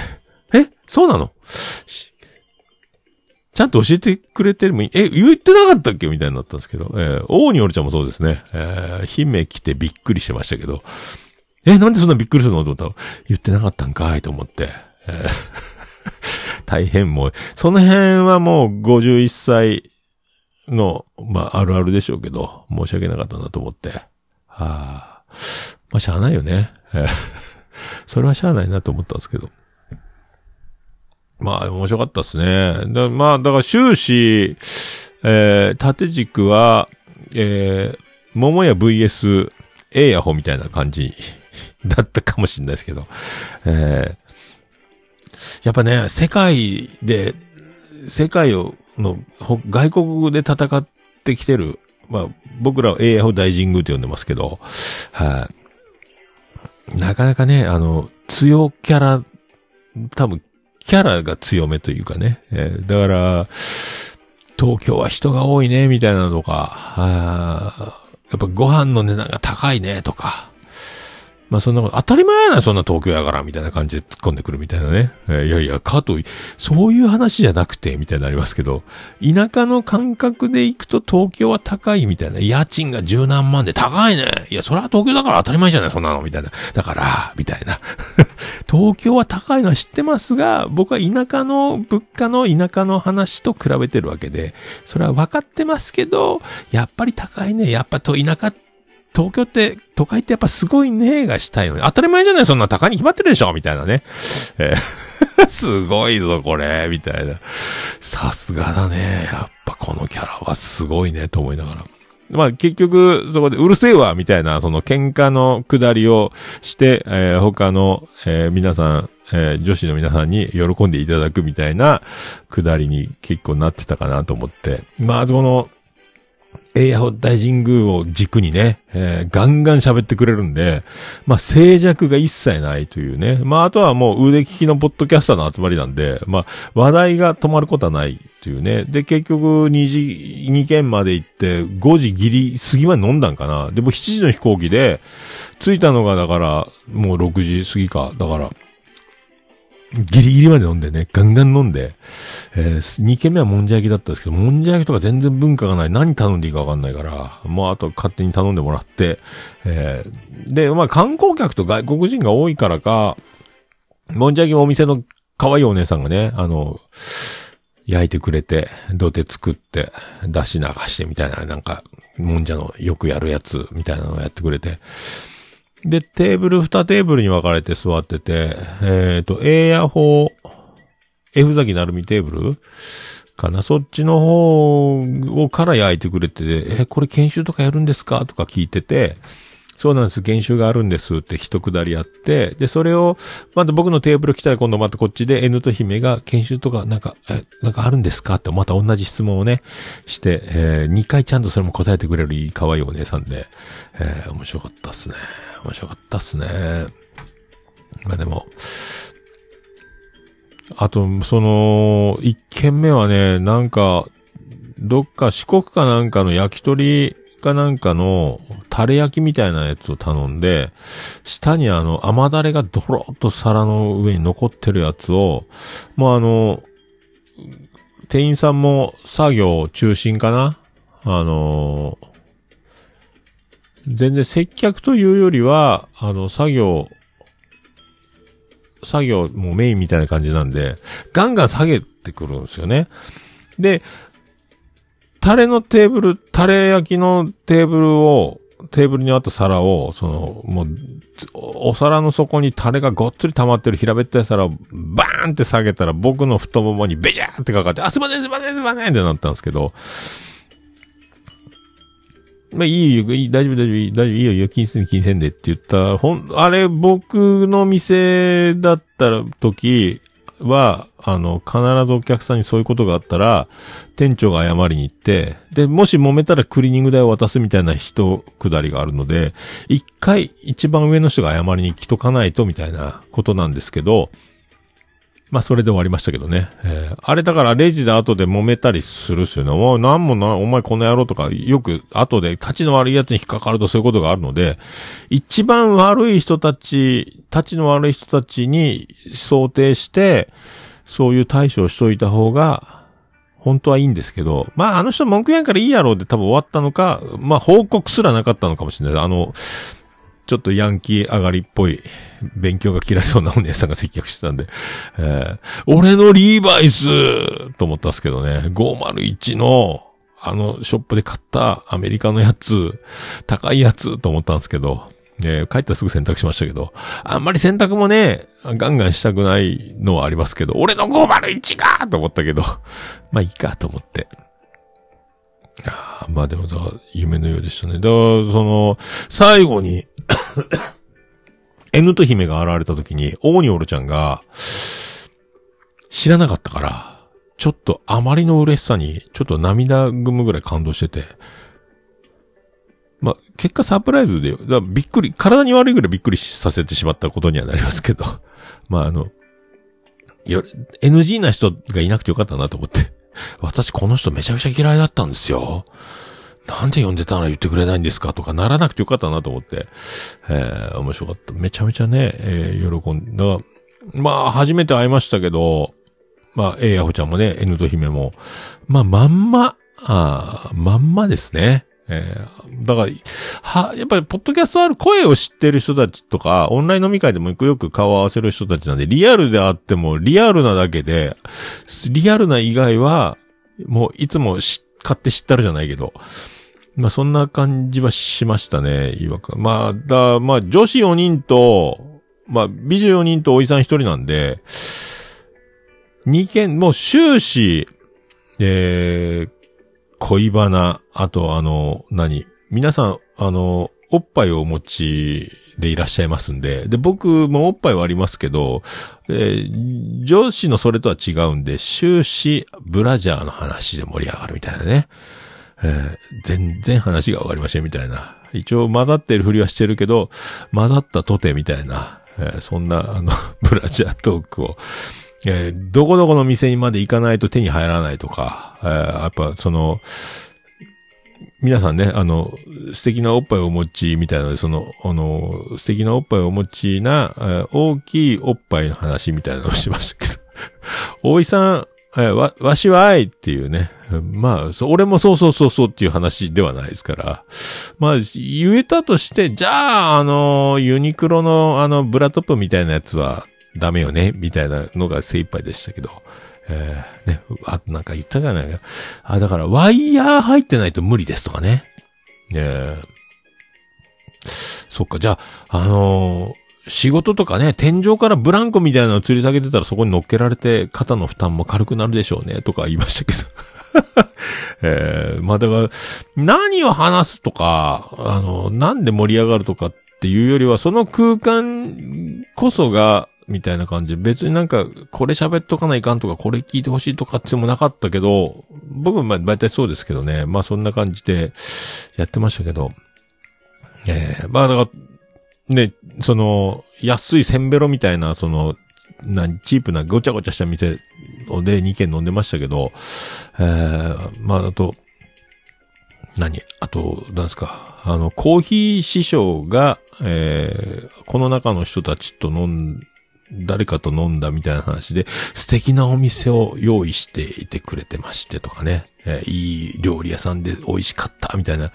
ー、え？そうなの？ちゃんと教えてくれてもいい？え、言ってなかったっけ？みたいになったんですけど。えー、王におるちゃんもそうですね。えー、姫来てびっくりしてましたけど。え、なんでそんなびっくりするの？と思ったら、言ってなかったんかいと思って。えー、大変もう、その辺はもう51歳の、まあ、あるあるでしょうけど、申し訳なかったなと思って。はあ、まあ、しゃあないよね。えーそれはしゃあないなと思ったんですけど。まあ、面白かったですね。だまあ、だから終始、えー、縦軸は、えー、桃屋 VS A ヤホみたいな感じ だったかもしれないですけど、えー、やっぱね、世界で、世界を、の、外国で戦ってきてる、まあ、僕らは A ヤホ大神宮って呼んでますけど、はい、なかなかね、あの、強キャラ、多分、キャラが強めというかね。えー、だから、東京は人が多いね、みたいなのとか、あやっぱご飯の値段が高いね、とか、まあそんなこと、当たり前やな、そんな東京やから、みたいな感じで突っ込んでくるみたいなね。えー、いやいや、かと、そういう話じゃなくて、みたいになりますけど、田舎の感覚で行くと東京は高いみたいな。家賃が十何万で高いね。いや、それは東京だから当たり前じゃない、そんなの、みたいな。だから、みたいな。東京は高いのは知ってますが、僕は田舎の物価の田舎の話と比べてるわけで、それは分かってますけど、やっぱり高いね。やっぱと田舎って東京って、都会ってやっぱすごいねえがしたいのに、当たり前じゃないそんな高いに決まってるでしょみたいなね。えー、すごいぞ、これみたいな。さすがだね。やっぱこのキャラはすごいね、と思いながら。まあ結局、そこでうるせえわみたいな、その喧嘩の下りをして、えー、他の、えー、皆さん、えー、女子の皆さんに喜んでいただくみたいな下りに結構なってたかなと思って。まあ、その、エイヤホ大神宮を軸にね、えー、ガンガン喋ってくれるんで、まあ、静寂が一切ないというね。まあ、あとはもう腕利きのポッドキャスターの集まりなんで、まあ、話題が止まることはないというね。で、結局、2時、2件まで行って、5時ギリ過ぎまで飲んだんかな。でも7時の飛行機で、着いたのがだから、もう6時過ぎか。だから、ギリギリまで飲んでね、ガンガン飲んで、えー、2軒目はもんじゃ焼きだったんですけど、もんじゃ焼きとか全然文化がない。何頼んでいいかわかんないから、もうあと勝手に頼んでもらって、えー、で、まあ観光客と外国人が多いからか、もんじゃ焼きもお店の可愛いお姉さんがね、あの、焼いてくれて、土手作って、出し流してみたいな、なんか、もんじゃのよくやるやつみたいなのをやってくれて、で、テーブル、二テーブルに分かれて座ってて、えっ、ー、と、A や4、F 崎なるみテーブル？かな？そっちの方をから焼いてくれてて、え、これ研修とかやるんですか？とか聞いてて、そうなんです。研修があるんですって一くだりやって、で、それを、また僕のテーブル来たら今度またこっちで N と姫が研修とかなんか、え、なんかあるんですかってまた同じ質問をね、して、えー、2回ちゃんとそれも答えてくれるいい可愛いお姉さんで、えー、面白かったっすね。面白かったっすね。まあでも、あと、その、一軒目はね、なんか、どっか四国かなんかの焼き鳥かなんかのタレ焼きみたいなやつを頼んで、下にあの甘だれがドロッと皿の上に残ってるやつを、もうあの、店員さんも作業中心かな？あの、全然接客というよりは、あの、作業、作業もメインみたいな感じなんで、ガンガン下げてくるんですよね。で、タレのテーブル、タレ焼きのテーブルを、テーブルにあった皿を、その、もう、お皿の底にタレがごっつり溜まってる平べったい皿をバーンって下げたら僕の太ももにベジャーってかかって、あ、すいませんすいませんすいませんってなったんですけど、まあ、いいよ、いい、大丈夫、大丈夫、大丈夫、いいよ、いいよ、気にせんで、気にせんでって言った、ほん、あれ、僕の店だったら、時は、あの、必ずお客さんにそういうことがあったら、店長が謝りに行って、で、もし揉めたらクリーニング代を渡すみたいな人下りがあるので、一回、一番上の人が謝りに来とかないと、みたいなことなんですけど、まあ、それで終わりましたけどね。えーあれだからレジで後で揉めたりするっすよね。おい、なんもな、お前この野郎とか、よく後で立ちの悪い奴に引っかかるとそういうことがあるので、一番悪い人たち、立ちの悪い人たちに想定して、そういう対処をしといた方が、本当はいいんですけど、まああの人文句やんからいいやろうで多分終わったのか、まあ報告すらなかったのかもしれない。あの、ちょっとヤンキー上がりっぽい、勉強が嫌いそうなお姉さんが接客してたんで、えー俺のリーバイスと思ったんですけどね、501の、あの、ショップで買ったアメリカのやつ、高いやつと思ったんですけど、えー帰ったらすぐ洗濯しましたけど、あんまり洗濯もね、ガンガンしたくないのはありますけど、俺の501かと思ったけど、まあいいかと思って。あまあでもさ、夢のようでしたね。だから、その、最後に、N と姫が現れた時に、オーニョルちゃんが、知らなかったから、ちょっとあまりの嬉しさに、ちょっと涙ぐむぐらい感動してて、まあ、結果サプライズで、だびっくり、体に悪いぐらいびっくりさせてしまったことにはなりますけど、まああの、よ、NG な人がいなくてよかったなと思って。私この人めちゃくちゃ嫌いだったんですよ。なんで呼んでたら言ってくれないんですかとかならなくてよかったなと思って。えー、面白かった。めちゃめちゃね、えー、喜んだ。まあ、初めて会いましたけど、まあ、えー、ヤホちゃんもね、N と姫も、まあ、まんま、あーまんまですね。えー、だから、は、やっぱり、ポッドキャストある声を知ってる人たちとか、オンライン飲み会でもよくよく顔を合わせる人たちなんで、リアルであっても、リアルなだけで、リアルな以外は、もう、いつもし、買って知ったるじゃないけど、まあ、そんな感じはしましたね、違和感。まあ、だ、まあ、女子4人と、まあ、美女4人とおじさん1人なんで、2件、もう終始、えー、恋バナ、あとあの、何？皆さん、あの、おっぱいをお持ちでいらっしゃいますんで、で、僕もおっぱいはありますけど、えー女子のそれとは違うんで、終始、ブラジャーの話で盛り上がるみたいなね。えー全然話がわかりませんみたいな。一応混ざってるふりはしてるけど、混ざったとてみたいな、えーそんな、あの、ブラジャートークを、えーどこどこの店にまで行かないと手に入らないとか、えーやっぱその、皆さんね、あの、素敵なおっぱいをお持ちみたいなので、その、あの、素敵なおっぱいをお持ちな、え大きいおっぱいの話みたいなのをしましたけど、大井さん、えわ、わしは愛っていうね。まあ、そう俺もそうそうそうそうっていう話ではないですから。まあ、言えたとして、じゃあ、あの、ユニクロのあの、ブラトップみたいなやつはダメよねみたいなのが精一杯でしたけど。えー、ね、あ、なんか言ったじゃないか。あ、だから、ワイヤー入ってないと無理ですとかね。えそっか、じゃあ、あのー仕事とかね、天井からブランコみたいなのを吊り下げてたらそこに乗っけられて肩の負担も軽くなるでしょうね、とか言いましたけど。えー、まあだから、何を話すとか、あの、なんで盛り上がるとかっていうよりは、その空間こそが、みたいな感じ、別になんか、これ喋っとかないかんとか、これ聞いてほしいとかってもなかったけど、僕もまあ大体そうですけどね、まあそんな感じでやってましたけど、えー、まあだから、ね、その、安いせんべろみたいな、その、な、チープなごちゃごちゃした店で2軒飲んでましたけど、えー、まあ、あと、何？あと、なんですか？あの、コーヒー師匠が、えー、この中の人たちと飲ん、誰かと飲んだみたいな話で、素敵なお店を用意していてくれてましてとかね。えーいい料理屋さんで美味しかったみたいな、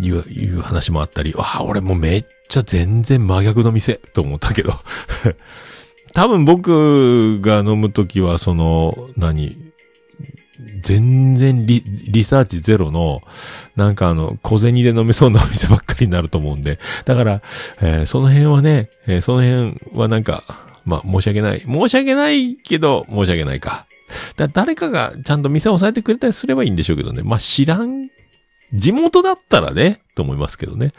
いう、いう話もあったり、わあ、俺もめっちゃ全然真逆の店と思ったけど。多分僕が飲むときは、その、何、全然リ、リサーチゼロの、なんかあの、小銭で飲めそうなお店ばっかりになると思うんで。だから、えーその辺はね、えーその辺はなんか、まあ、申し訳ない。申し訳ないけど、申し訳ないか。だ誰かがちゃんと店を押さえてくれたりすればいいんでしょうけどね。まあ、知らん、地元だったらね、と思いますけどね。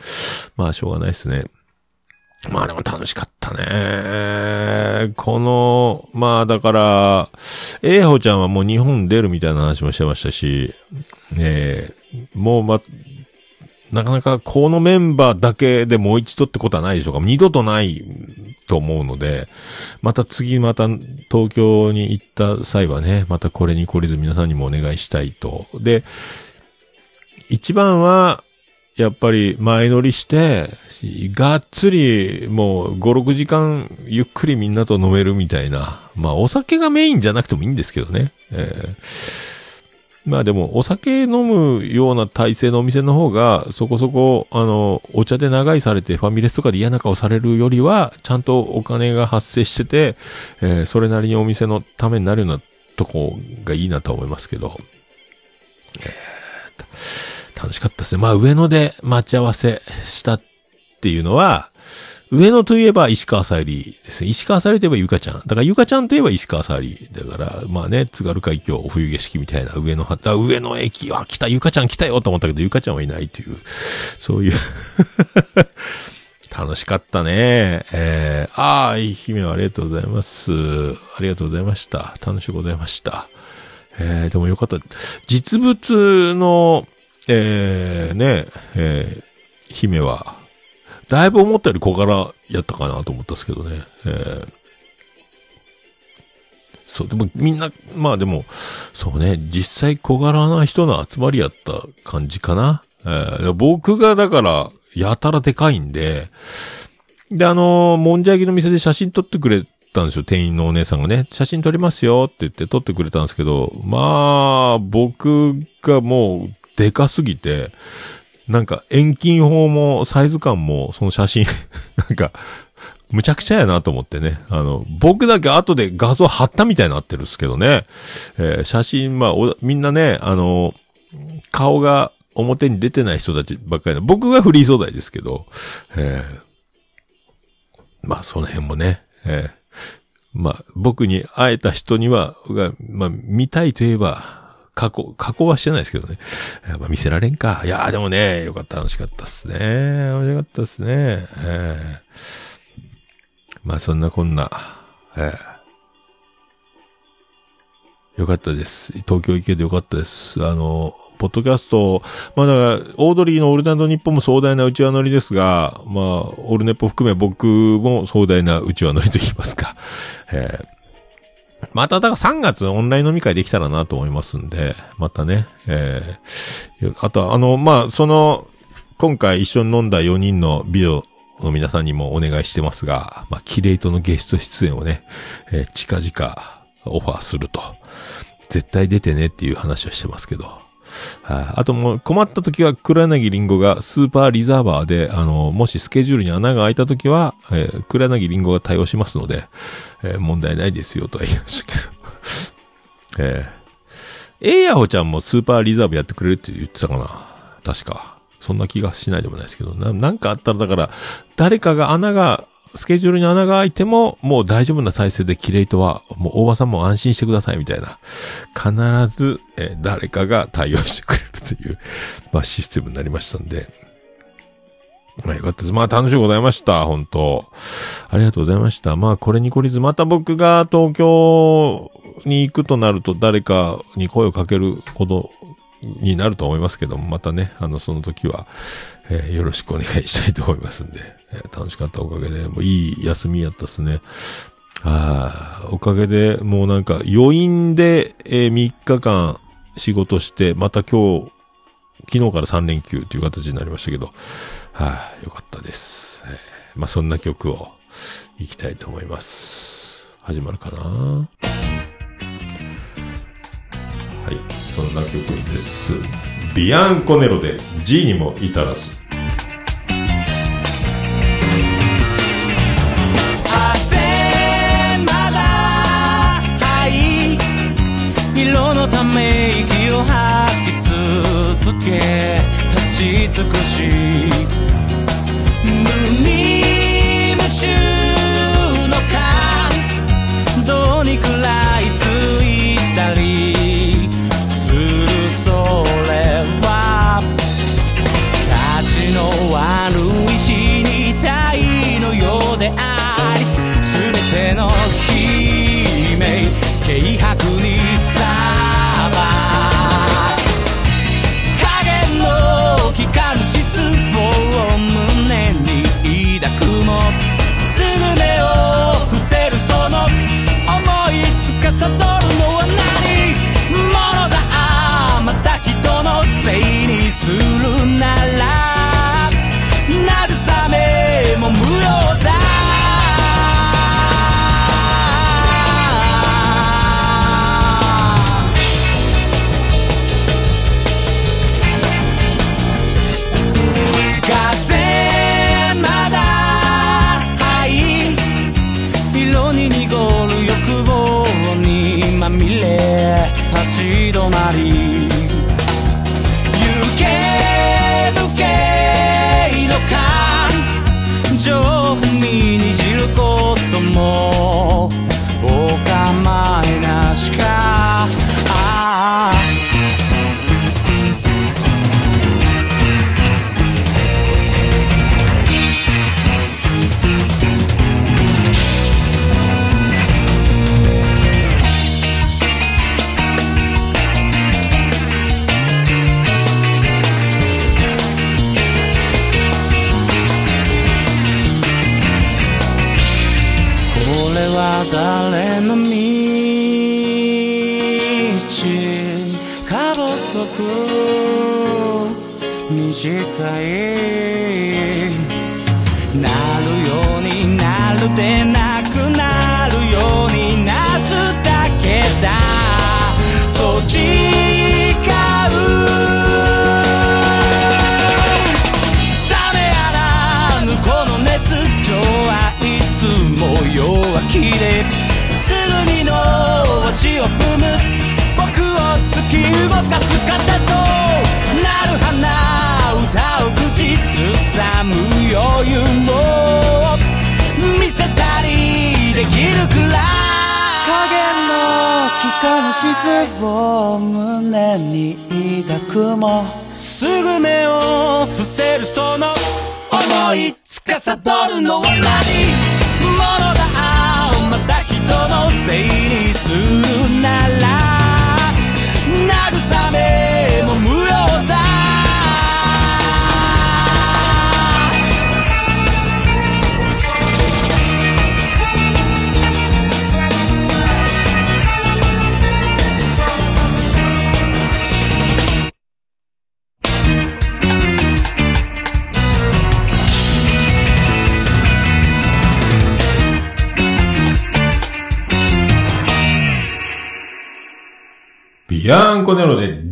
まあ、しょうがないですね。まあでも楽しかったね。この、まあだから、えいほちゃんはもう日本出るみたいな話もしてましたし、ねえもうま、なかなかこのメンバーだけでもう一度ってことはないでしょうか。二度とないと思うので、また次また東京に行った際はね、またこれに懲りず皆さんにもお願いしたいと。で、一番は、やっぱり前乗りして、がっつりもう5、6時間ゆっくりみんなと飲めるみたいな。まあお酒がメインじゃなくてもいいんですけどね。えーまあでもお酒飲むような体制のお店の方がそこそこあのお茶で長居されてファミレスとかで嫌な顔されるよりはちゃんとお金が発生してて、えーそれなりにお店のためになるようなとこがいいなと思いますけど。楽しかったですね。まあ上野で待ち合わせしたっていうのは、上野といえば石川さゆりですね。石川さゆりといえばゆかちゃん。だからゆかちゃんといえば石川さゆり。だから、まあね、津軽海峡冬景色みたいな上野は、だ上野駅は来た、ゆかちゃん来たよと思ったけど、ゆかちゃんはいないという、そういう。楽しかったね。えー、ああ、いい姫はありがとうございます。ありがとうございました。楽しゅうございました。えー、でもよかった。実物の、えー、ね、えー、姫は、だいぶ思ったより小柄やったかなと思ったんですけどね。えー、そう、でもみんな、まあでも、そうね、実際小柄な人の集まりやった感じかな。えー、僕がだから、やたらでかいんで、で、あのーもんじゃ焼きの店で写真撮ってくれたんですよ、店員のお姉さんがね。写真撮りますよって言って撮ってくれたんですけど、まあ、僕がもう、でかすぎて、なんか遠近法もサイズ感もその写真、なんか、むちゃくちゃやなと思ってね。あの、僕だけ後で画像貼ったみたいになってるんですけどね。えー写真、まあお、みんなね、あの、顔が表に出てない人たちばっかりな僕がフリー素材ですけど、えーまあ、その辺もね、えーまあ、僕に会えた人には、まあ、見たいといえば、加工、加工はしてないですけどね。えーまあ、見せられんか。いやーでもね、よかった、楽しかったっすね。面白かったっすね。えーまあ、そんなこんな、えーよかったです。東京行けてよかったです。あの、ポッドキャスト、まあだから、オードリーのオールナイトニッポンも壮大な内輪乗りですが、まあ、オールネポ含め僕も壮大な内輪乗りと言いますか。えーまた、だから3月オンライン飲み会できたらなと思いますんで、またね、えーあと、あの、まあ、その、今回一緒に飲んだ4人のビデオの皆さんにもお願いしてますが、まあ、キレイトのゲスト出演をね、えー近々オファーすると。絶対出てねっていう話をしてますけど。はいあともう困った時は黒柳りんごがスーパーリザーバーで、あの、もしスケジュールに穴が開いた時は、えー黒柳りんごが対応しますので、えー問題ないですよとは言いましたけど。えー、えいやほちゃんもスーパーリザーブやってくれるって言ってたかな確か。そんな気がしないでもないですけど、ななんかあったらだから、誰かが穴が、スケジュールに穴が開いても、もう大丈夫な体制でキレイトは、もう大場さんも安心してくださいみたいな。必ず、えー誰かが対応してくれるという、まあシステムになりましたんで。まあよかったです。まあ楽しゅうございました。本当ありがとうございました。まあこれに懲りず、また僕が東京に行くとなると誰かに声をかけることになると思いますけども、またね、あの、その時は、えーよろしくお願いしたいと思いますんで、えー楽しかったおかげで、もういい休みやったっすね。ああ、おかげで、もうなんか余韻で、えー3日間仕事して、また今日、昨日から3連休という形になりましたけど、はい、よかったです。えーまあ、そんな曲を行きたいと思います。始まるかなはい、そんな曲です。ビアンコネロで G にも至らず。風まだはい色のため息を吐き続け立ち尽くし無味の悲鳴軽薄に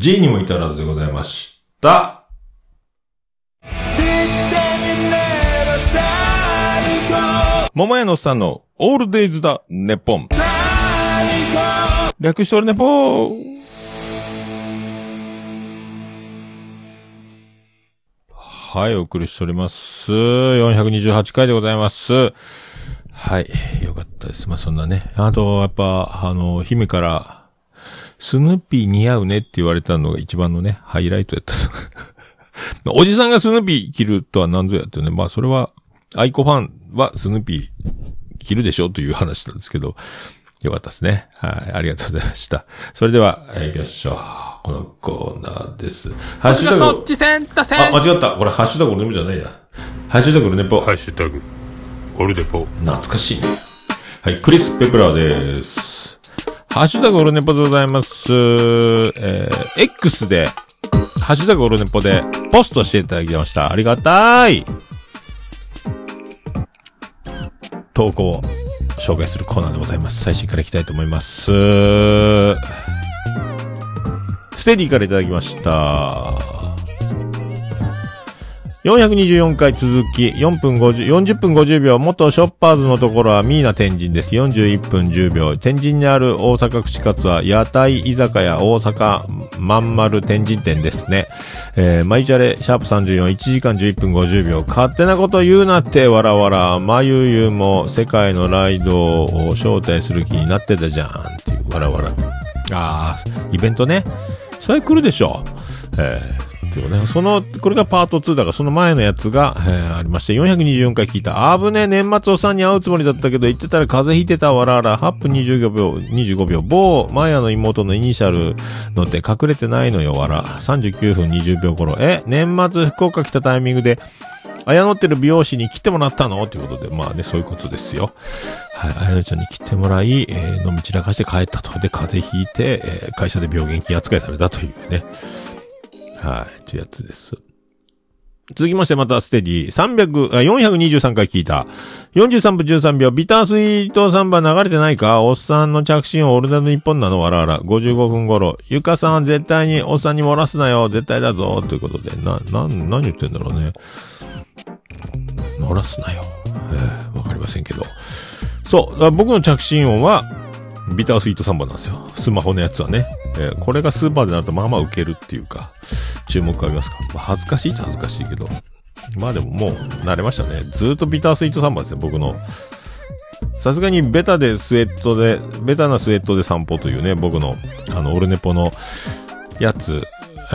G にも至らずでございました。桃屋のさんのオールデイズだ、ネポン。略しておるネポー。はい、お送りしております。428回でございます。はい、よかったです。まあ、そんなね。あと、やっぱ、あの、姫から、スヌーピー似合うねって言われたのが一番のね、ハイライトやった。おじさんがスヌーピー着るとは何ぞやってね。まあそれは、アイコファンはスヌーピー着るでしょうという話なんですけど、よかったですね。はい、ありがとうございました。それでは、えー行きましょう。このコーナーです。ハッシュタグ。そっちセンターセンあ、間違った。これハッシュタグ俺ネポじゃないや。ハッシュタグ俺ネポ。ハッシュタグ、オルデポ。懐かしいね。はい、クリス・ペプラーです。ハッシュタグオルネポでございます。えー、X で、ハッシュタグオルネポでポストしていただきました。ありがたい。投稿を紹介するコーナーでございます。最新からいきたいと思います。ステディからいただきました。424回続き、4分50、40分50秒、元ショッパーズのところはミーナ天神です。41分10秒。天神にある大阪串カツは、屋台居酒屋大阪まんまる天神店ですね。えー、マイチャレ、シャープ34、1時間11分50秒。勝手なこと言うなって、わらわら。まゆゆも世界のライドを招待する気になってたじゃん。っていう、わらわら。あー、イベントね。それ来るでしょ。えーっていうね、その、これがパート2だから、その前のやつが、えーありまして、424回聞いた。あぶね、年末おさんに会うつもりだったけど、言ってたら風邪ひいてたわらわら、8分25秒、25秒、某、マヤの妹のイニシャルのって隠れてないのよ、わら。39分20秒頃。え、年末福岡来たタイミングで、綾野ってる美容師に来てもらったの？ということで、まあね、そういうことですよ。はい、綾野ちゃんに来てもらい、えー飲み散らかして帰ったと。で、風邪ひいて、えー会社で病原菌扱いされたというね。はい、というやつです。続きましてまたステディ、300、あ、423回聞いた。43分13秒、ビタースイートサンバ流れてないか？おっさんの着信音オルナの日本なのわらわら。55分頃。ゆかさんは絶対におっさんに漏らすなよ。絶対だぞ。ということで。な、な、何言ってんだろうね。漏らすなよ。えーわかりませんけど。そう。僕の着信音は、ビタースイートサンバなんですよ。スマホのやつはね。えーこれがスーパーでなるとまあまあウケるっていうか、注目ありますか。まあ、恥ずかしいっちゃ恥ずかしいけど。まあでももう慣れましたね。ずっとビタースイートサンバですよ、僕の。さすがにベタでスウェットで、ベタなスウェットで散歩というね、僕の、あの、オルネポのやつ。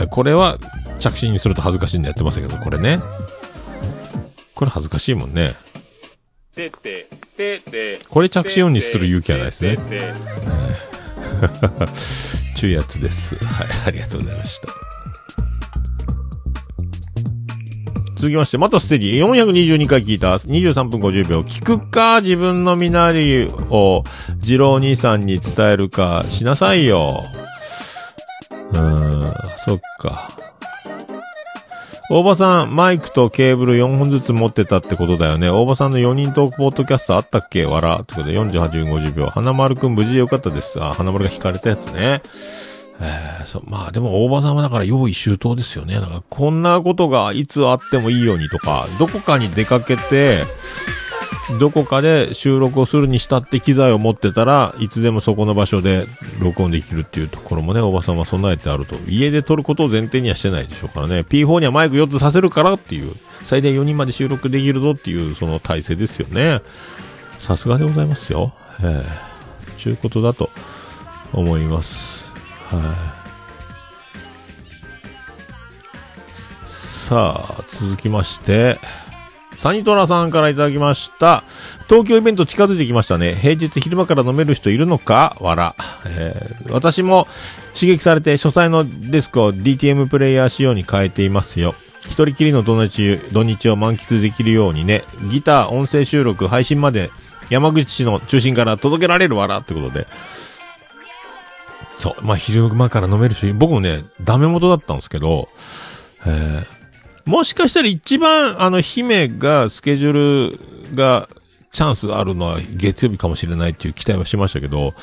これは着信にすると恥ずかしいんでやってましたけど、これね。これ恥ずかしいもんね。てて、てて。これ着信音にする勇気はないですね。ちゅうやつです。はい、ありがとうございました。続きまして、またステディ。422回聞いた。23分50秒。聞くか自分の身なりを、二郎兄さんに伝えるか、しなさいよ。うーん、そっか。大場さん、マイクとケーブル4本ずつ持ってたってことだよね。大場さんの4人トークポッドキャストあったっけ？わら。ということで48分50秒。花丸くん無事でよかったです。あ、花丸が引かれたやつね。えー、そう、まあでも大場さんはだから用意周到ですよね。だからこんなことがいつあってもいいようにとか、どこかに出かけて、どこかで収録をするにしたって機材を持ってたらいつでもそこの場所で録音できるっていうところもね、おばさんは備えてあると。家で撮ることを前提にはしてないでしょうからね。P4 にはマイク4つさせるからっていう、最大4人まで収録できるぞっていうその体制ですよね。さすがでございますよ。ええちゅうことだと思います。はい、さあ、続きまして、サニトラさんからいただきました。東京イベント近づいてきましたね。平日昼間から飲める人いるのか？わら。えー私も刺激されて書斎のデスクを DTM プレイヤー仕様に変えていますよ。一人きりの土日土日を満喫できるようにね、ギター、音声収録、配信まで山口市の中心から届けられるわらってことで。そう、まあ昼間から飲めるし、僕もね、ダメ元だったんですけど、えーもしかしたら一番、あの、姫が、スケジュールが、チャンスあるのは月曜日かもしれないっていう期待はしましたけど、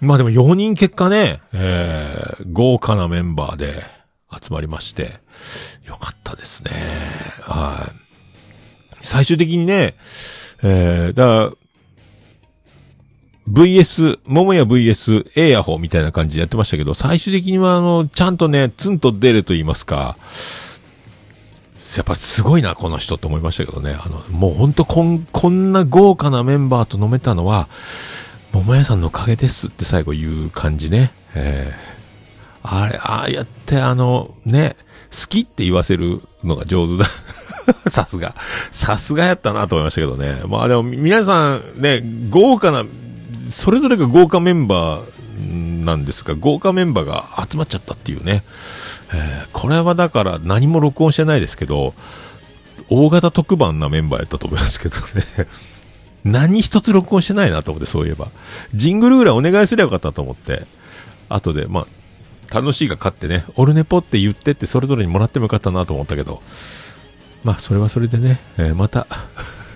まあでも4人結果ね、えー、豪華なメンバーで集まりまして、よかったですね。はい。最終的にね、えー、だから、VS、桃屋 VS、A ヤホーみたいな感じでやってましたけど、最終的にはあの、ちゃんとね、ツンと出ると言いますか、やっぱすごいな、この人って思いましたけどね。あの、もうほんとこん、こんな豪華なメンバーと飲めたのは、桃屋さんのおかげですって最後言う感じね。えーあれ、ああやってあの、ね、好きって言わせるのが上手だ。さすが。さすがやったなと思いましたけどね。まあでも皆さんね、豪華な、それぞれが豪華メンバーなんですが、豪華メンバーが集まっちゃったっていうね。えーこれはだから何も録音してないですけど、大型特番なメンバーやったと思いますけどね。何一つ録音してないなと思って、そういえば。ジングルぐらいお願いすればよかったと思って。後で、まあ、楽しいが勝ってね、オルネポって言ってってそれぞれにもらってもよかったなと思ったけど、まあ、それはそれでね、えーまた、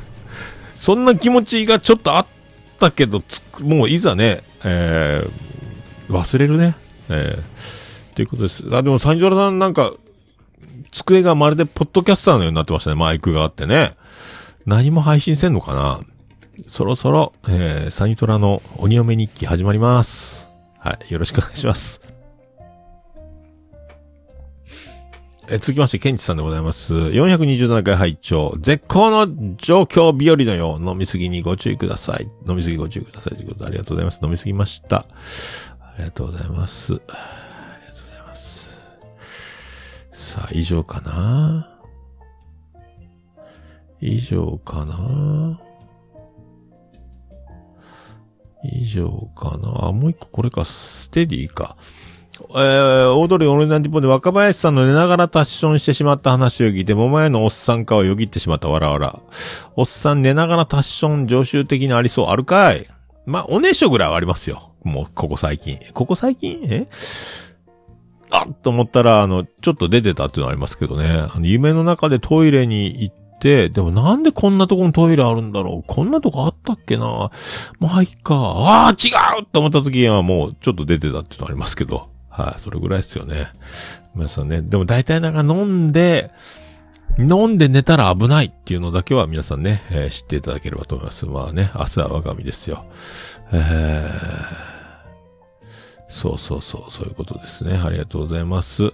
そんな気持ちがちょっとあったけど、もういざね、えー忘れるね。えーということです。あ、でも、サンジョラさんなんか、机がまるでポッドキャスターのようになってましたね。マイクがあってね。何も配信せんのかなそろそろ、えー、サニトラの鬼嫁日記始まります。はい。よろしくお願いします。え続きまして、ケンチさんでございます。427回拝聴絶好の状況日和のよう。飲みすぎにご注意ください。飲みすぎご注意ください。ということで、ありがとうございます。飲みすぎました。ありがとうございます。さあ、以上かな？以上かな？以上かな？あ、もう一個これか、ステディか。えー、オードリーオールナイトニッポンで若林さんの寝ながらタッションしてしまった話を聞いて、桃屋のおっさんかをよぎってしまったわらわら。おっさん寝ながらタッション常習的にありそう。あるかいまあ、おねしょぐらいはありますよ。もう、ここ最近。ここ最近？え？あっと思ったら、あの、ちょっと出てたっていうのはありますけどね。あの、夢の中でトイレに行って、でもなんでこんなとこにトイレあるんだろうこんなとこあったっけなまあ、いいか。ああ、違うと思った時はもうちょっと出てたっていうのはありますけど。はい、それぐらいですよね。皆さんね。でも大体なんか飲んで、飲んで寝たら危ないっていうのだけは皆さんね、えー知っていただければと思います。まあね、明日は我が身ですよ。えーそうそうそう、そういうことですね。ありがとうございます。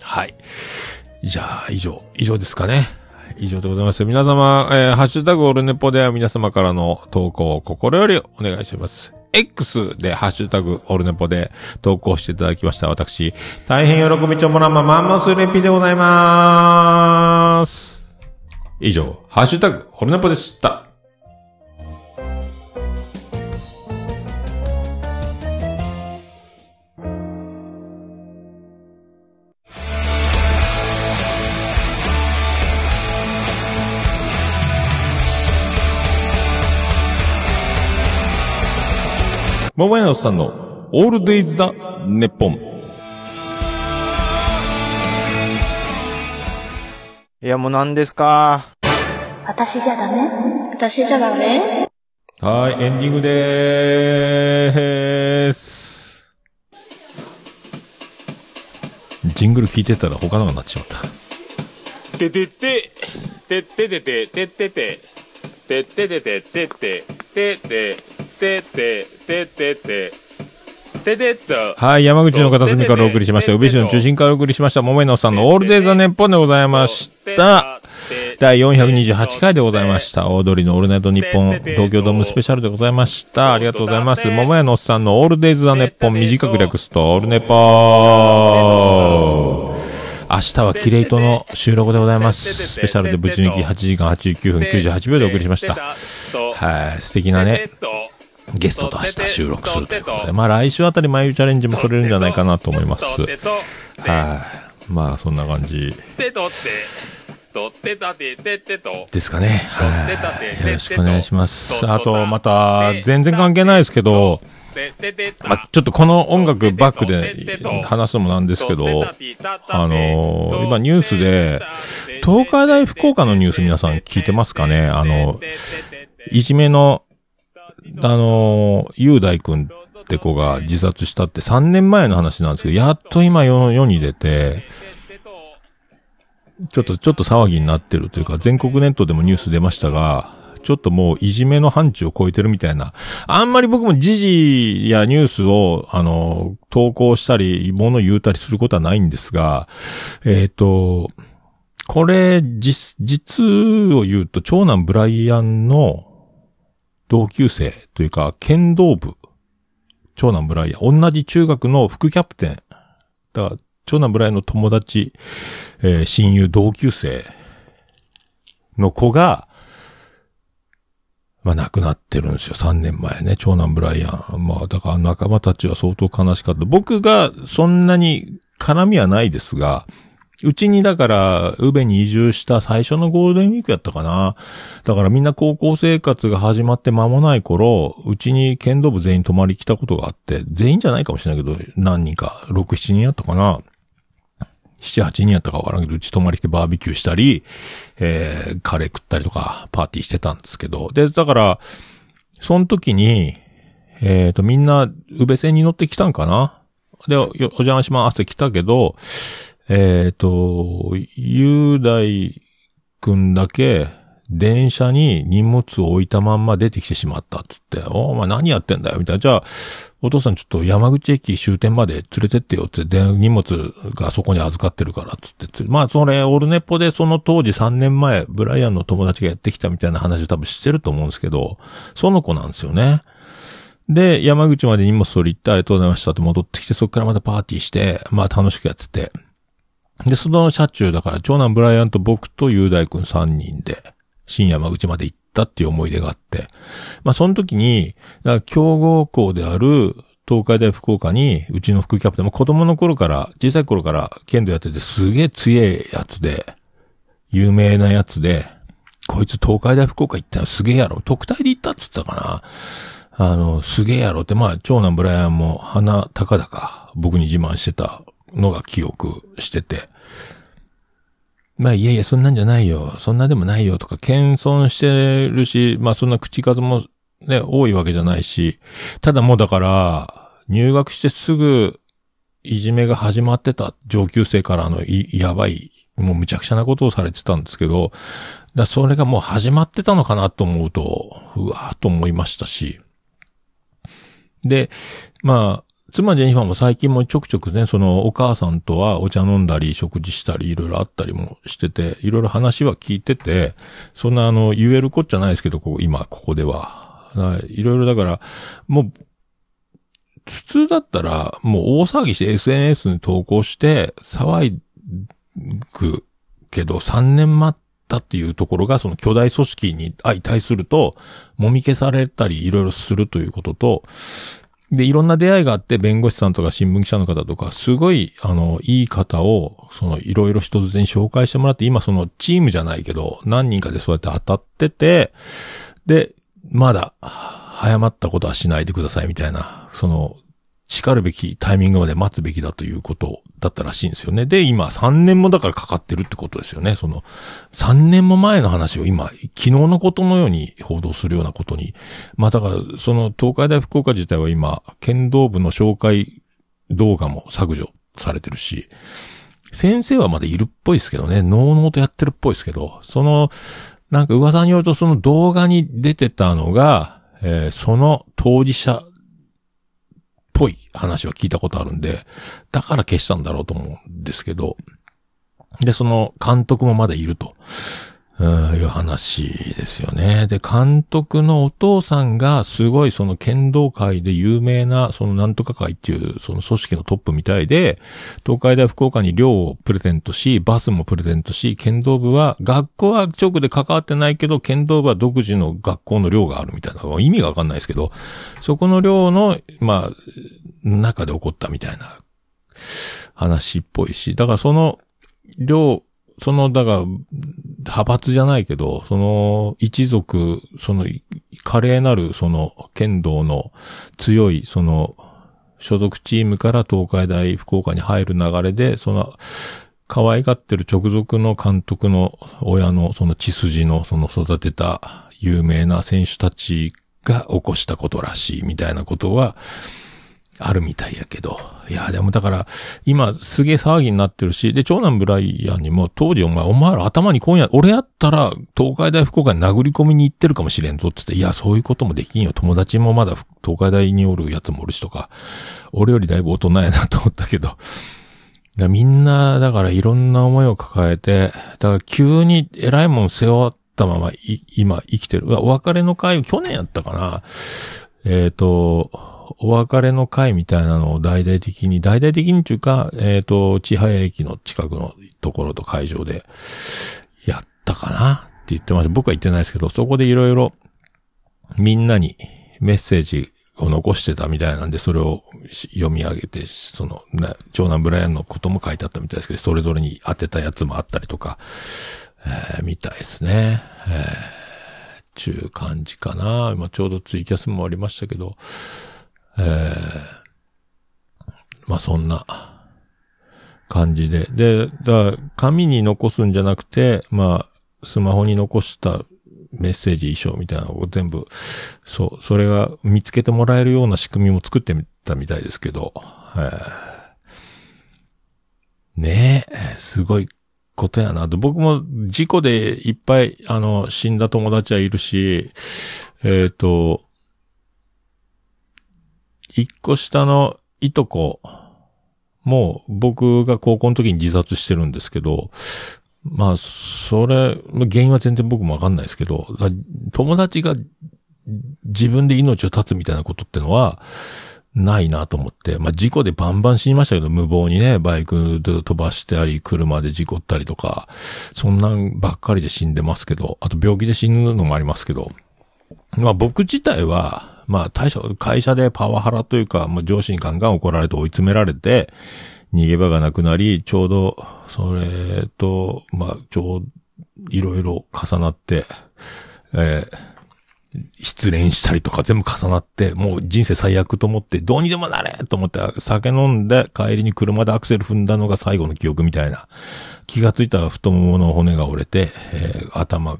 はい。じゃあ、以上、以上ですかね。以上でございます。皆様、えーハッシュタグオルネポでは皆様からの投稿を心よりお願いします。X でハッシュタグオルネポで投稿していただきました私、大変喜びちょもらまマンモスレピでございます。以上、ハッシュタグオルネポでした。桃屋のおっさんのオールデイズだ、ネッポン。いや、もう何ですか？私じゃダメ？私じゃダメ？はい、エンディングでーす。ジングル聞いてたら他のがなっちまった。ててて、てっててて、てってて、てっててて、てって、てって、てって、てってて、ててっと。はい、山口の片隅からお送りしました。宇部市の中心からお送りしました。桃井のおっさんのオールデイザネッポンでございました。第428回でございました。オードリーのオールナイトニッポン東京ドームスペシャルでございました。ありがとうございます。桃屋のおっさんのオールデイズ・ザ・ネッポン短く略すと、オールネポー。明日はキレイトの収録でございます。スペシャルでぶち抜き8時間89分98秒でお送りしました。はい、素敵なね、ゲストと明日収録するということで、まあ来週あたり眉チャレンジも取れるんじゃないかなと思います。はい。まあそんな感じてとって、とってたてててと。ですかね。はい。よろしくお願いします。あと、また、全然関係ないですけど、まあ、ちょっとこの音楽バックで話すのもなんですけど、あのー今ニュースで、東海大福岡のニュース皆さん聞いてますかねあの、いじめの、あの、雄大くんって子が自殺したって3年前の話なんですけど、やっと今世に出て、ちょっと、ちょっと騒ぎになってるというか、全国ネットでもニュース出ましたが、ちょっともういじめの範疇を超えてるみたいな。あんまり僕も時事やニュースを、あの、投稿したり、物言うたりすることはないんですが、えっ、と、これ、実、実を言うと、長男ブライアンの同級生というか、剣道部。長男ブライアン。同じ中学の副キャプテン。だから、長男ブライアンの友達、えー親友、同級生の子が、まあ亡くなってるんですよ。3年前ね。長男ブライアン。まあだから仲間たちは相当悲しかった。僕がそんなに絡みはないですが、うちにだから、宇部に移住した最初のゴールデンウィークやったかな。だからみんな高校生活が始まって間もない頃、うちに剣道部全員泊まり来たことがあって、全員じゃないかもしれないけど、何人か、6、7人やったかな。7、8人やったかわからんけど、うち泊まり来てバーベキューしたり、えー、カレー食ったりとか、パーティーしてたんですけど、で、だから、その時に、えっ、と、みんな、宇部線に乗ってきたんかなで、お邪魔しますって来たけど、えっ、と、雄大くんだけ、電車に荷物を置いたまんま出てきてしまったっつって、おお前何やってんだよみたいな。じゃあ、お父さんちょっと山口駅終点まで連れてってよって、で、荷物がそこに預かってるからっつって、まあ、それ、オルネポでその当時3年前、ブライアンの友達がやってきたみたいな話を多分知ってると思うんですけど、その子なんですよね。で、山口まで荷物取り行ってありがとうございましたって戻ってきて、そこからまたパーティーして、まあ楽しくやってて。で、その車中だから、長男ブライアンと僕と雄大君3人で、新山口まで行ったっていう思い出があって。まあその時に、だから強豪校である東海大福岡に、うちの副キャプテンも子供の頃から、小さい頃から剣道やっててすげえ強えやつで、有名なやつで、こいつ東海大福岡行ったのすげえやろ。特待で行ったっつったかな。あの、すげえやろって、まあ、長男ブライアンも鼻高々僕に自慢してたのが記憶してて。まあ、いやいや、そんなんじゃないよ。そんなでもないよとか、謙遜してるし、まあ、そんな口数もね、多いわけじゃないし、ただもうだから、入学してすぐ、いじめが始まってた上級生からの、やばい、もうむちゃくちゃなことをされてたんですけど、だそれがもう始まってたのかなと思うと、うわーと思いましたし。で、まあ、妻ジェニファーも最近もちょくちょくね、そのお母さんとはお茶飲んだり食事したりいろいろあったりもしてて、いろいろ話は聞いてて、そんなあの言えるこっちゃないですけど、こう今ここでは。いろいろだから、もう、普通だったら、もう大騒ぎして SNS に投稿して、騒ぐけど、3年待ったっていうところが、その巨大組織に相対すると、揉み消されたりいろいろするということと、で、いろんな出会いがあって、弁護士さんとか新聞記者の方とか、すごい、あの、いい方を、その、いろいろ人づてに紹介してもらって、今その、チームじゃないけど、何人かでそうやって当たってて、で、まだ、早まったことはしないでくださいみたいな、その、叱るべきタイミングまで待つべきだということだったらしいんですよね。で、今3年もだからかかってるってことですよね。その、3年も前の話を今、昨日のことのように報道するようなことに。まあだから、その東海大福岡自体は今、剣道部の紹介動画も削除されてるし、先生はまだいるっぽいですけどね、のうのうとやってるっぽいですけど、その、なんか噂によるとその動画に出てたのが、えーその当事者ぽい話は聞いたことあるんで、だから消したんだろうと思うんですけど、で、その監督もまだいると。うんいう話ですよね。で、監督のお父さんがすごいその剣道界で有名な、そのなんとか会っていうその組織のトップみたいで、東海大福岡に寮をプレゼントし、バスもプレゼントし、剣道部は、学校は直で関わってないけど、剣道部は独自の学校の寮があるみたいな、意味がわかんないですけど、そこの寮の、まあ、中で起こったみたいな話っぽいし、だからその、寮、その、だから、派閥じゃないけど、その、一族、その、華麗なる、その、剣道の強い、その、所属チームから東海大福岡に入る流れで、その、可愛がってる直属の監督の親のその血筋のその育てた有名な選手たちが起こしたことらしいみたいなことはあるみたいやけど。いや、でもだから、今すげえ騒ぎになってるし、で、長男ブライアンにも当時お前、お前ら頭に今夜、俺やったら東海大福岡に殴り込みに行ってるかもしれんぞってって、いや、そういうこともできんよ。友達もまだ東海大におるやつもおるしとか、俺よりだいぶ大人やなと思ったけど。だみんな、だからいろんな思いを抱えて、だから急に偉いもん背負ったままい今生きてる。お別れの会、去年やったかな。えっ、と、お別れの会みたいなのを大々的に、大々的にっていうか、えっ、と、千早駅の近くのところと会場でやったかなって言ってました。僕は言ってないですけど、そこでいろいろみんなにメッセージを残してたみたいなんで、それを読み上げて、その、な長男ブライアンのことも書いてあったみたいですけど、それぞれに当てたやつもあったりとか、えーみたいですね。えー、ちゅう感じかな。今ちょうどツイキャスもありましたけど、えー、まあそんな感じで。で、だ紙に残すんじゃなくて、まあ、スマホに残したメッセージ衣装みたいなのを全部、そう、それが見つけてもらえるような仕組みも作ってみたみたいですけど、えーねえ、すごいことやなと。僕も事故でいっぱい、あの、死んだ友達はいるし、えっ、と、一個下のいとこもう僕が高校の時に自殺してるんですけど、まあ、それ、原因は全然僕もわかんないですけど、友達が自分で命を絶つみたいなことってのは、ないなと思って。まあ、事故でバンバン死にましたけど、無謀にね、バイクで飛ばしたり、車で事故ったりとか、そんなんばっかりで死んでますけど、あと病気で死ぬのもありますけど、まあ僕自体は、まあ大社、会社でパワハラというか、まあ上司にガンガン怒られて追い詰められて、逃げ場がなくなり、ちょうど、それと、まあ、ちょう、いろいろ重なって、えー失恋したりとか全部重なって、もう人生最悪と思って、どうにでもなれと思って、酒飲んで帰りに車でアクセル踏んだのが最後の記憶みたいな。気がついたら太ももの骨が折れて、えー頭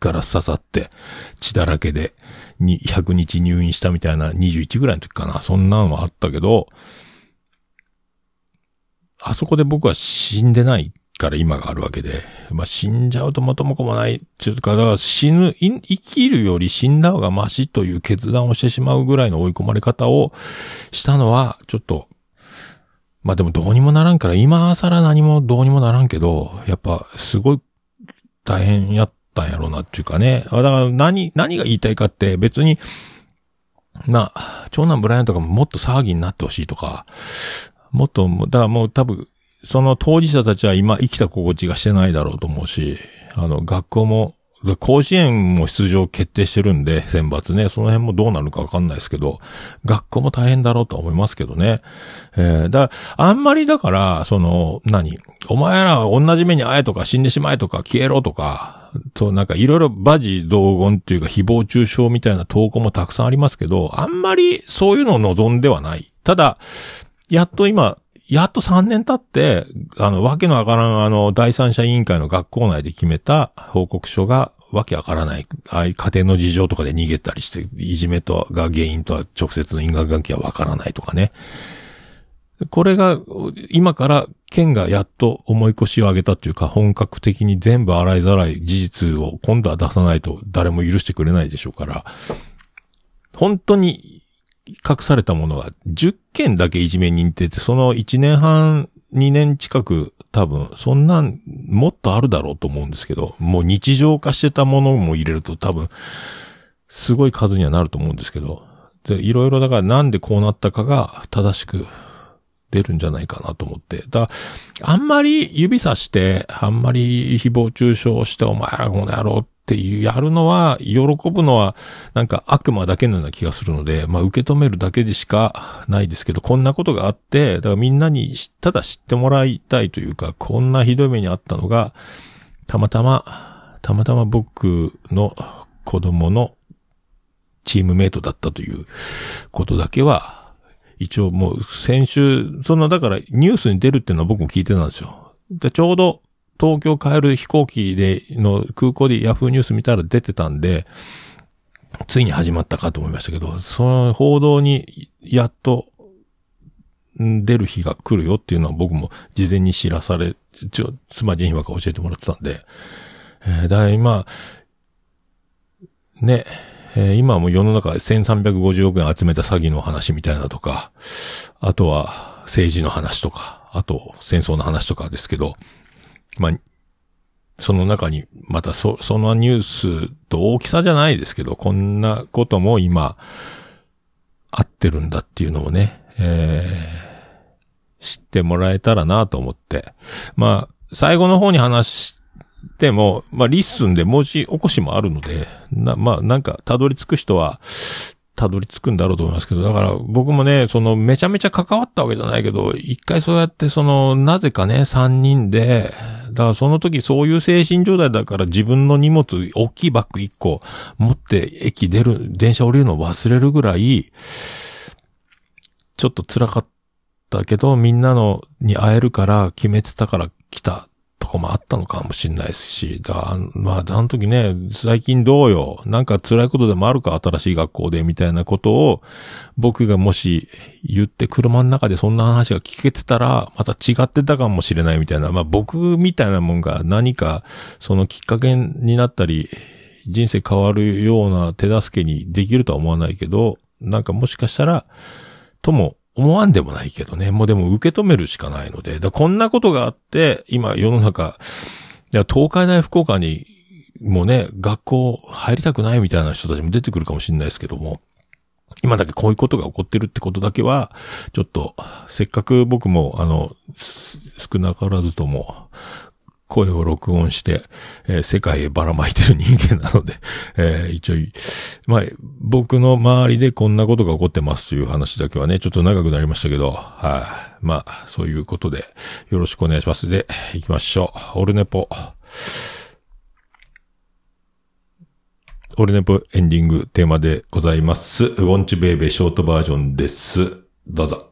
から刺さって、血だらけで、に、100日入院したみたいな21ぐらいの時かな。そんなのはあったけど、あそこで僕は死んでないから今があるわけで、まあ、死んじゃうと元も子もない。っていうか、だから死ぬ、生きるより死んだ方がマシという決断をしてしまうぐらいの追い込まれ方をしたのは、ちょっと、まあでもどうにもならんから、今更何もどうにもならんけど、やっぱすごい大変やったんやろうなっていうかね。だから何、何が言いたいかって別に、まあ、長男ブライアンとかももっと騒ぎになってほしいとか、もっと、だからもう多分、その当事者たちは今生きた心地がしてないだろうと思うし、あの、学校も、甲子園も出場決定してるんで、選抜ね、その辺もどうなるかわかんないですけど、学校も大変だろうと思いますけどね。えー、だ、あんまりだから、その、何？お前ら同じ目に会えとか死んでしまえとか消えろとか、と、なんかいろいろバジ同言っていうか誹謗中傷みたいな投稿もたくさんありますけど、あんまりそういうのを望んではない。ただ、やっと今、やっと3年経って、あの、わけのわからん、あの、第三者委員会の学校内で決めた報告書が、わけわからない、ああいう家庭の事情とかで逃げたりして、いじめとが原因とは直接の因果関係はわからないとかね。これが、今から県がやっと思い越しを上げたっていうか、本格的に全部洗いざらい事実を今度は出さないと誰も許してくれないでしょうから、本当に隠されたものが10件だけいじめ認定って、その1年半、2年近く多分、そんなんもっとあるだろうと思うんですけど、もう日常化してたものも入れると多分、すごい数にはなると思うんですけど、で、いろいろだからなんでこうなったかが正しく出るんじゃないかなと思って。だからあんまり指さして、あんまり誹謗中傷して、お前らこの野郎っっていう、やるのは、喜ぶのは、なんか悪魔だけのような気がするので、まあ受け止めるだけでしかないですけど、こんなことがあって、だからみんなに、ただ知ってもらいたいというか、こんなひどい目にあったのが、たまたま、たまたま僕の子供のチームメイトだったということだけは、一応もう先週、そのだからニュースに出るっていうのは僕も聞いてたんですよ。で、ちょうど東京帰る飛行機で、の空港でヤフーニュース見たら出てたんで、ついに始まったかと思いましたけど、その報道にやっと出る日が来るよっていうのは僕も事前に知らされ、ちょ、妻ジェニファが教えてもらってたんで、えーだから今、ね、えー今も世の中で1350億円集めた詐欺の話みたいなとか、あとは政治の話とか、あと戦争の話とかですけど、まあ、その中に、またそ、そのニュースと大きさじゃないですけど、こんなことも今、合ってるんだっていうのをね、えー知ってもらえたらなと思って。まあ、最後の方に話でも、まあ、 LISTEN で文字起こしもあるので、な、まあ、なんか、たどり着く人は、たどり着くんだろうと思いますけど、だから僕もね、そのめちゃめちゃ関わったわけじゃないけど、一回そうやってその、なぜかね、三人で、だからその時そういう精神状態だから自分の荷物、大きいバッグ1個持って駅出る、電車降りるの忘れるぐらい、ちょっと辛かったけど、みんなのに会えるから決めてたから来た。こもあったのかもしれないですし、だまあ、あの時ね、最近どうよ、なんか辛いことでもあるか、新しい学校で、みたいなことを、僕がもし言って車の中でそんな話が聞けてたら、また違ってたかもしれないみたいな、まあ僕みたいなもんが何か、そのきっかけになったり、人生変わるような手助けにできるとは思わないけど、なんかもしかしたら、とも思わんでもないけどね。もうでも受け止めるしかないので。だこんなことがあって、今世の中、いや、東海大福岡に、もうね、学校入りたくないみたいな人たちも出てくるかもしれないですけども、今だけこういうことが起こってるってことだけは、ちょっと、せっかく僕も、あの、少なからずとも、声を録音して、えー世界へばらまいてる人間なので、えー一応、まあ、僕の周りでこんなことが起こってますという話だけはね、ちょっと長くなりましたけど、はい、まあ、そういうことで、よろしくお願いします。で、行きましょう。オルネポ。オルネポエンディングテーマでございます。ウォンチベイベーショートバージョンです。どうぞ。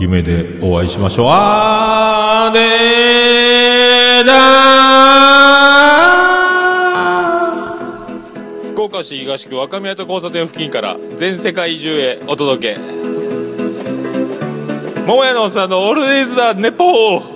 夢でお会いしましょう。あーねーだー。福岡市東区若宮と交差点付近から全世界中へお届け。桃屋のおっさんのオールディーズ・ザ・ネポー。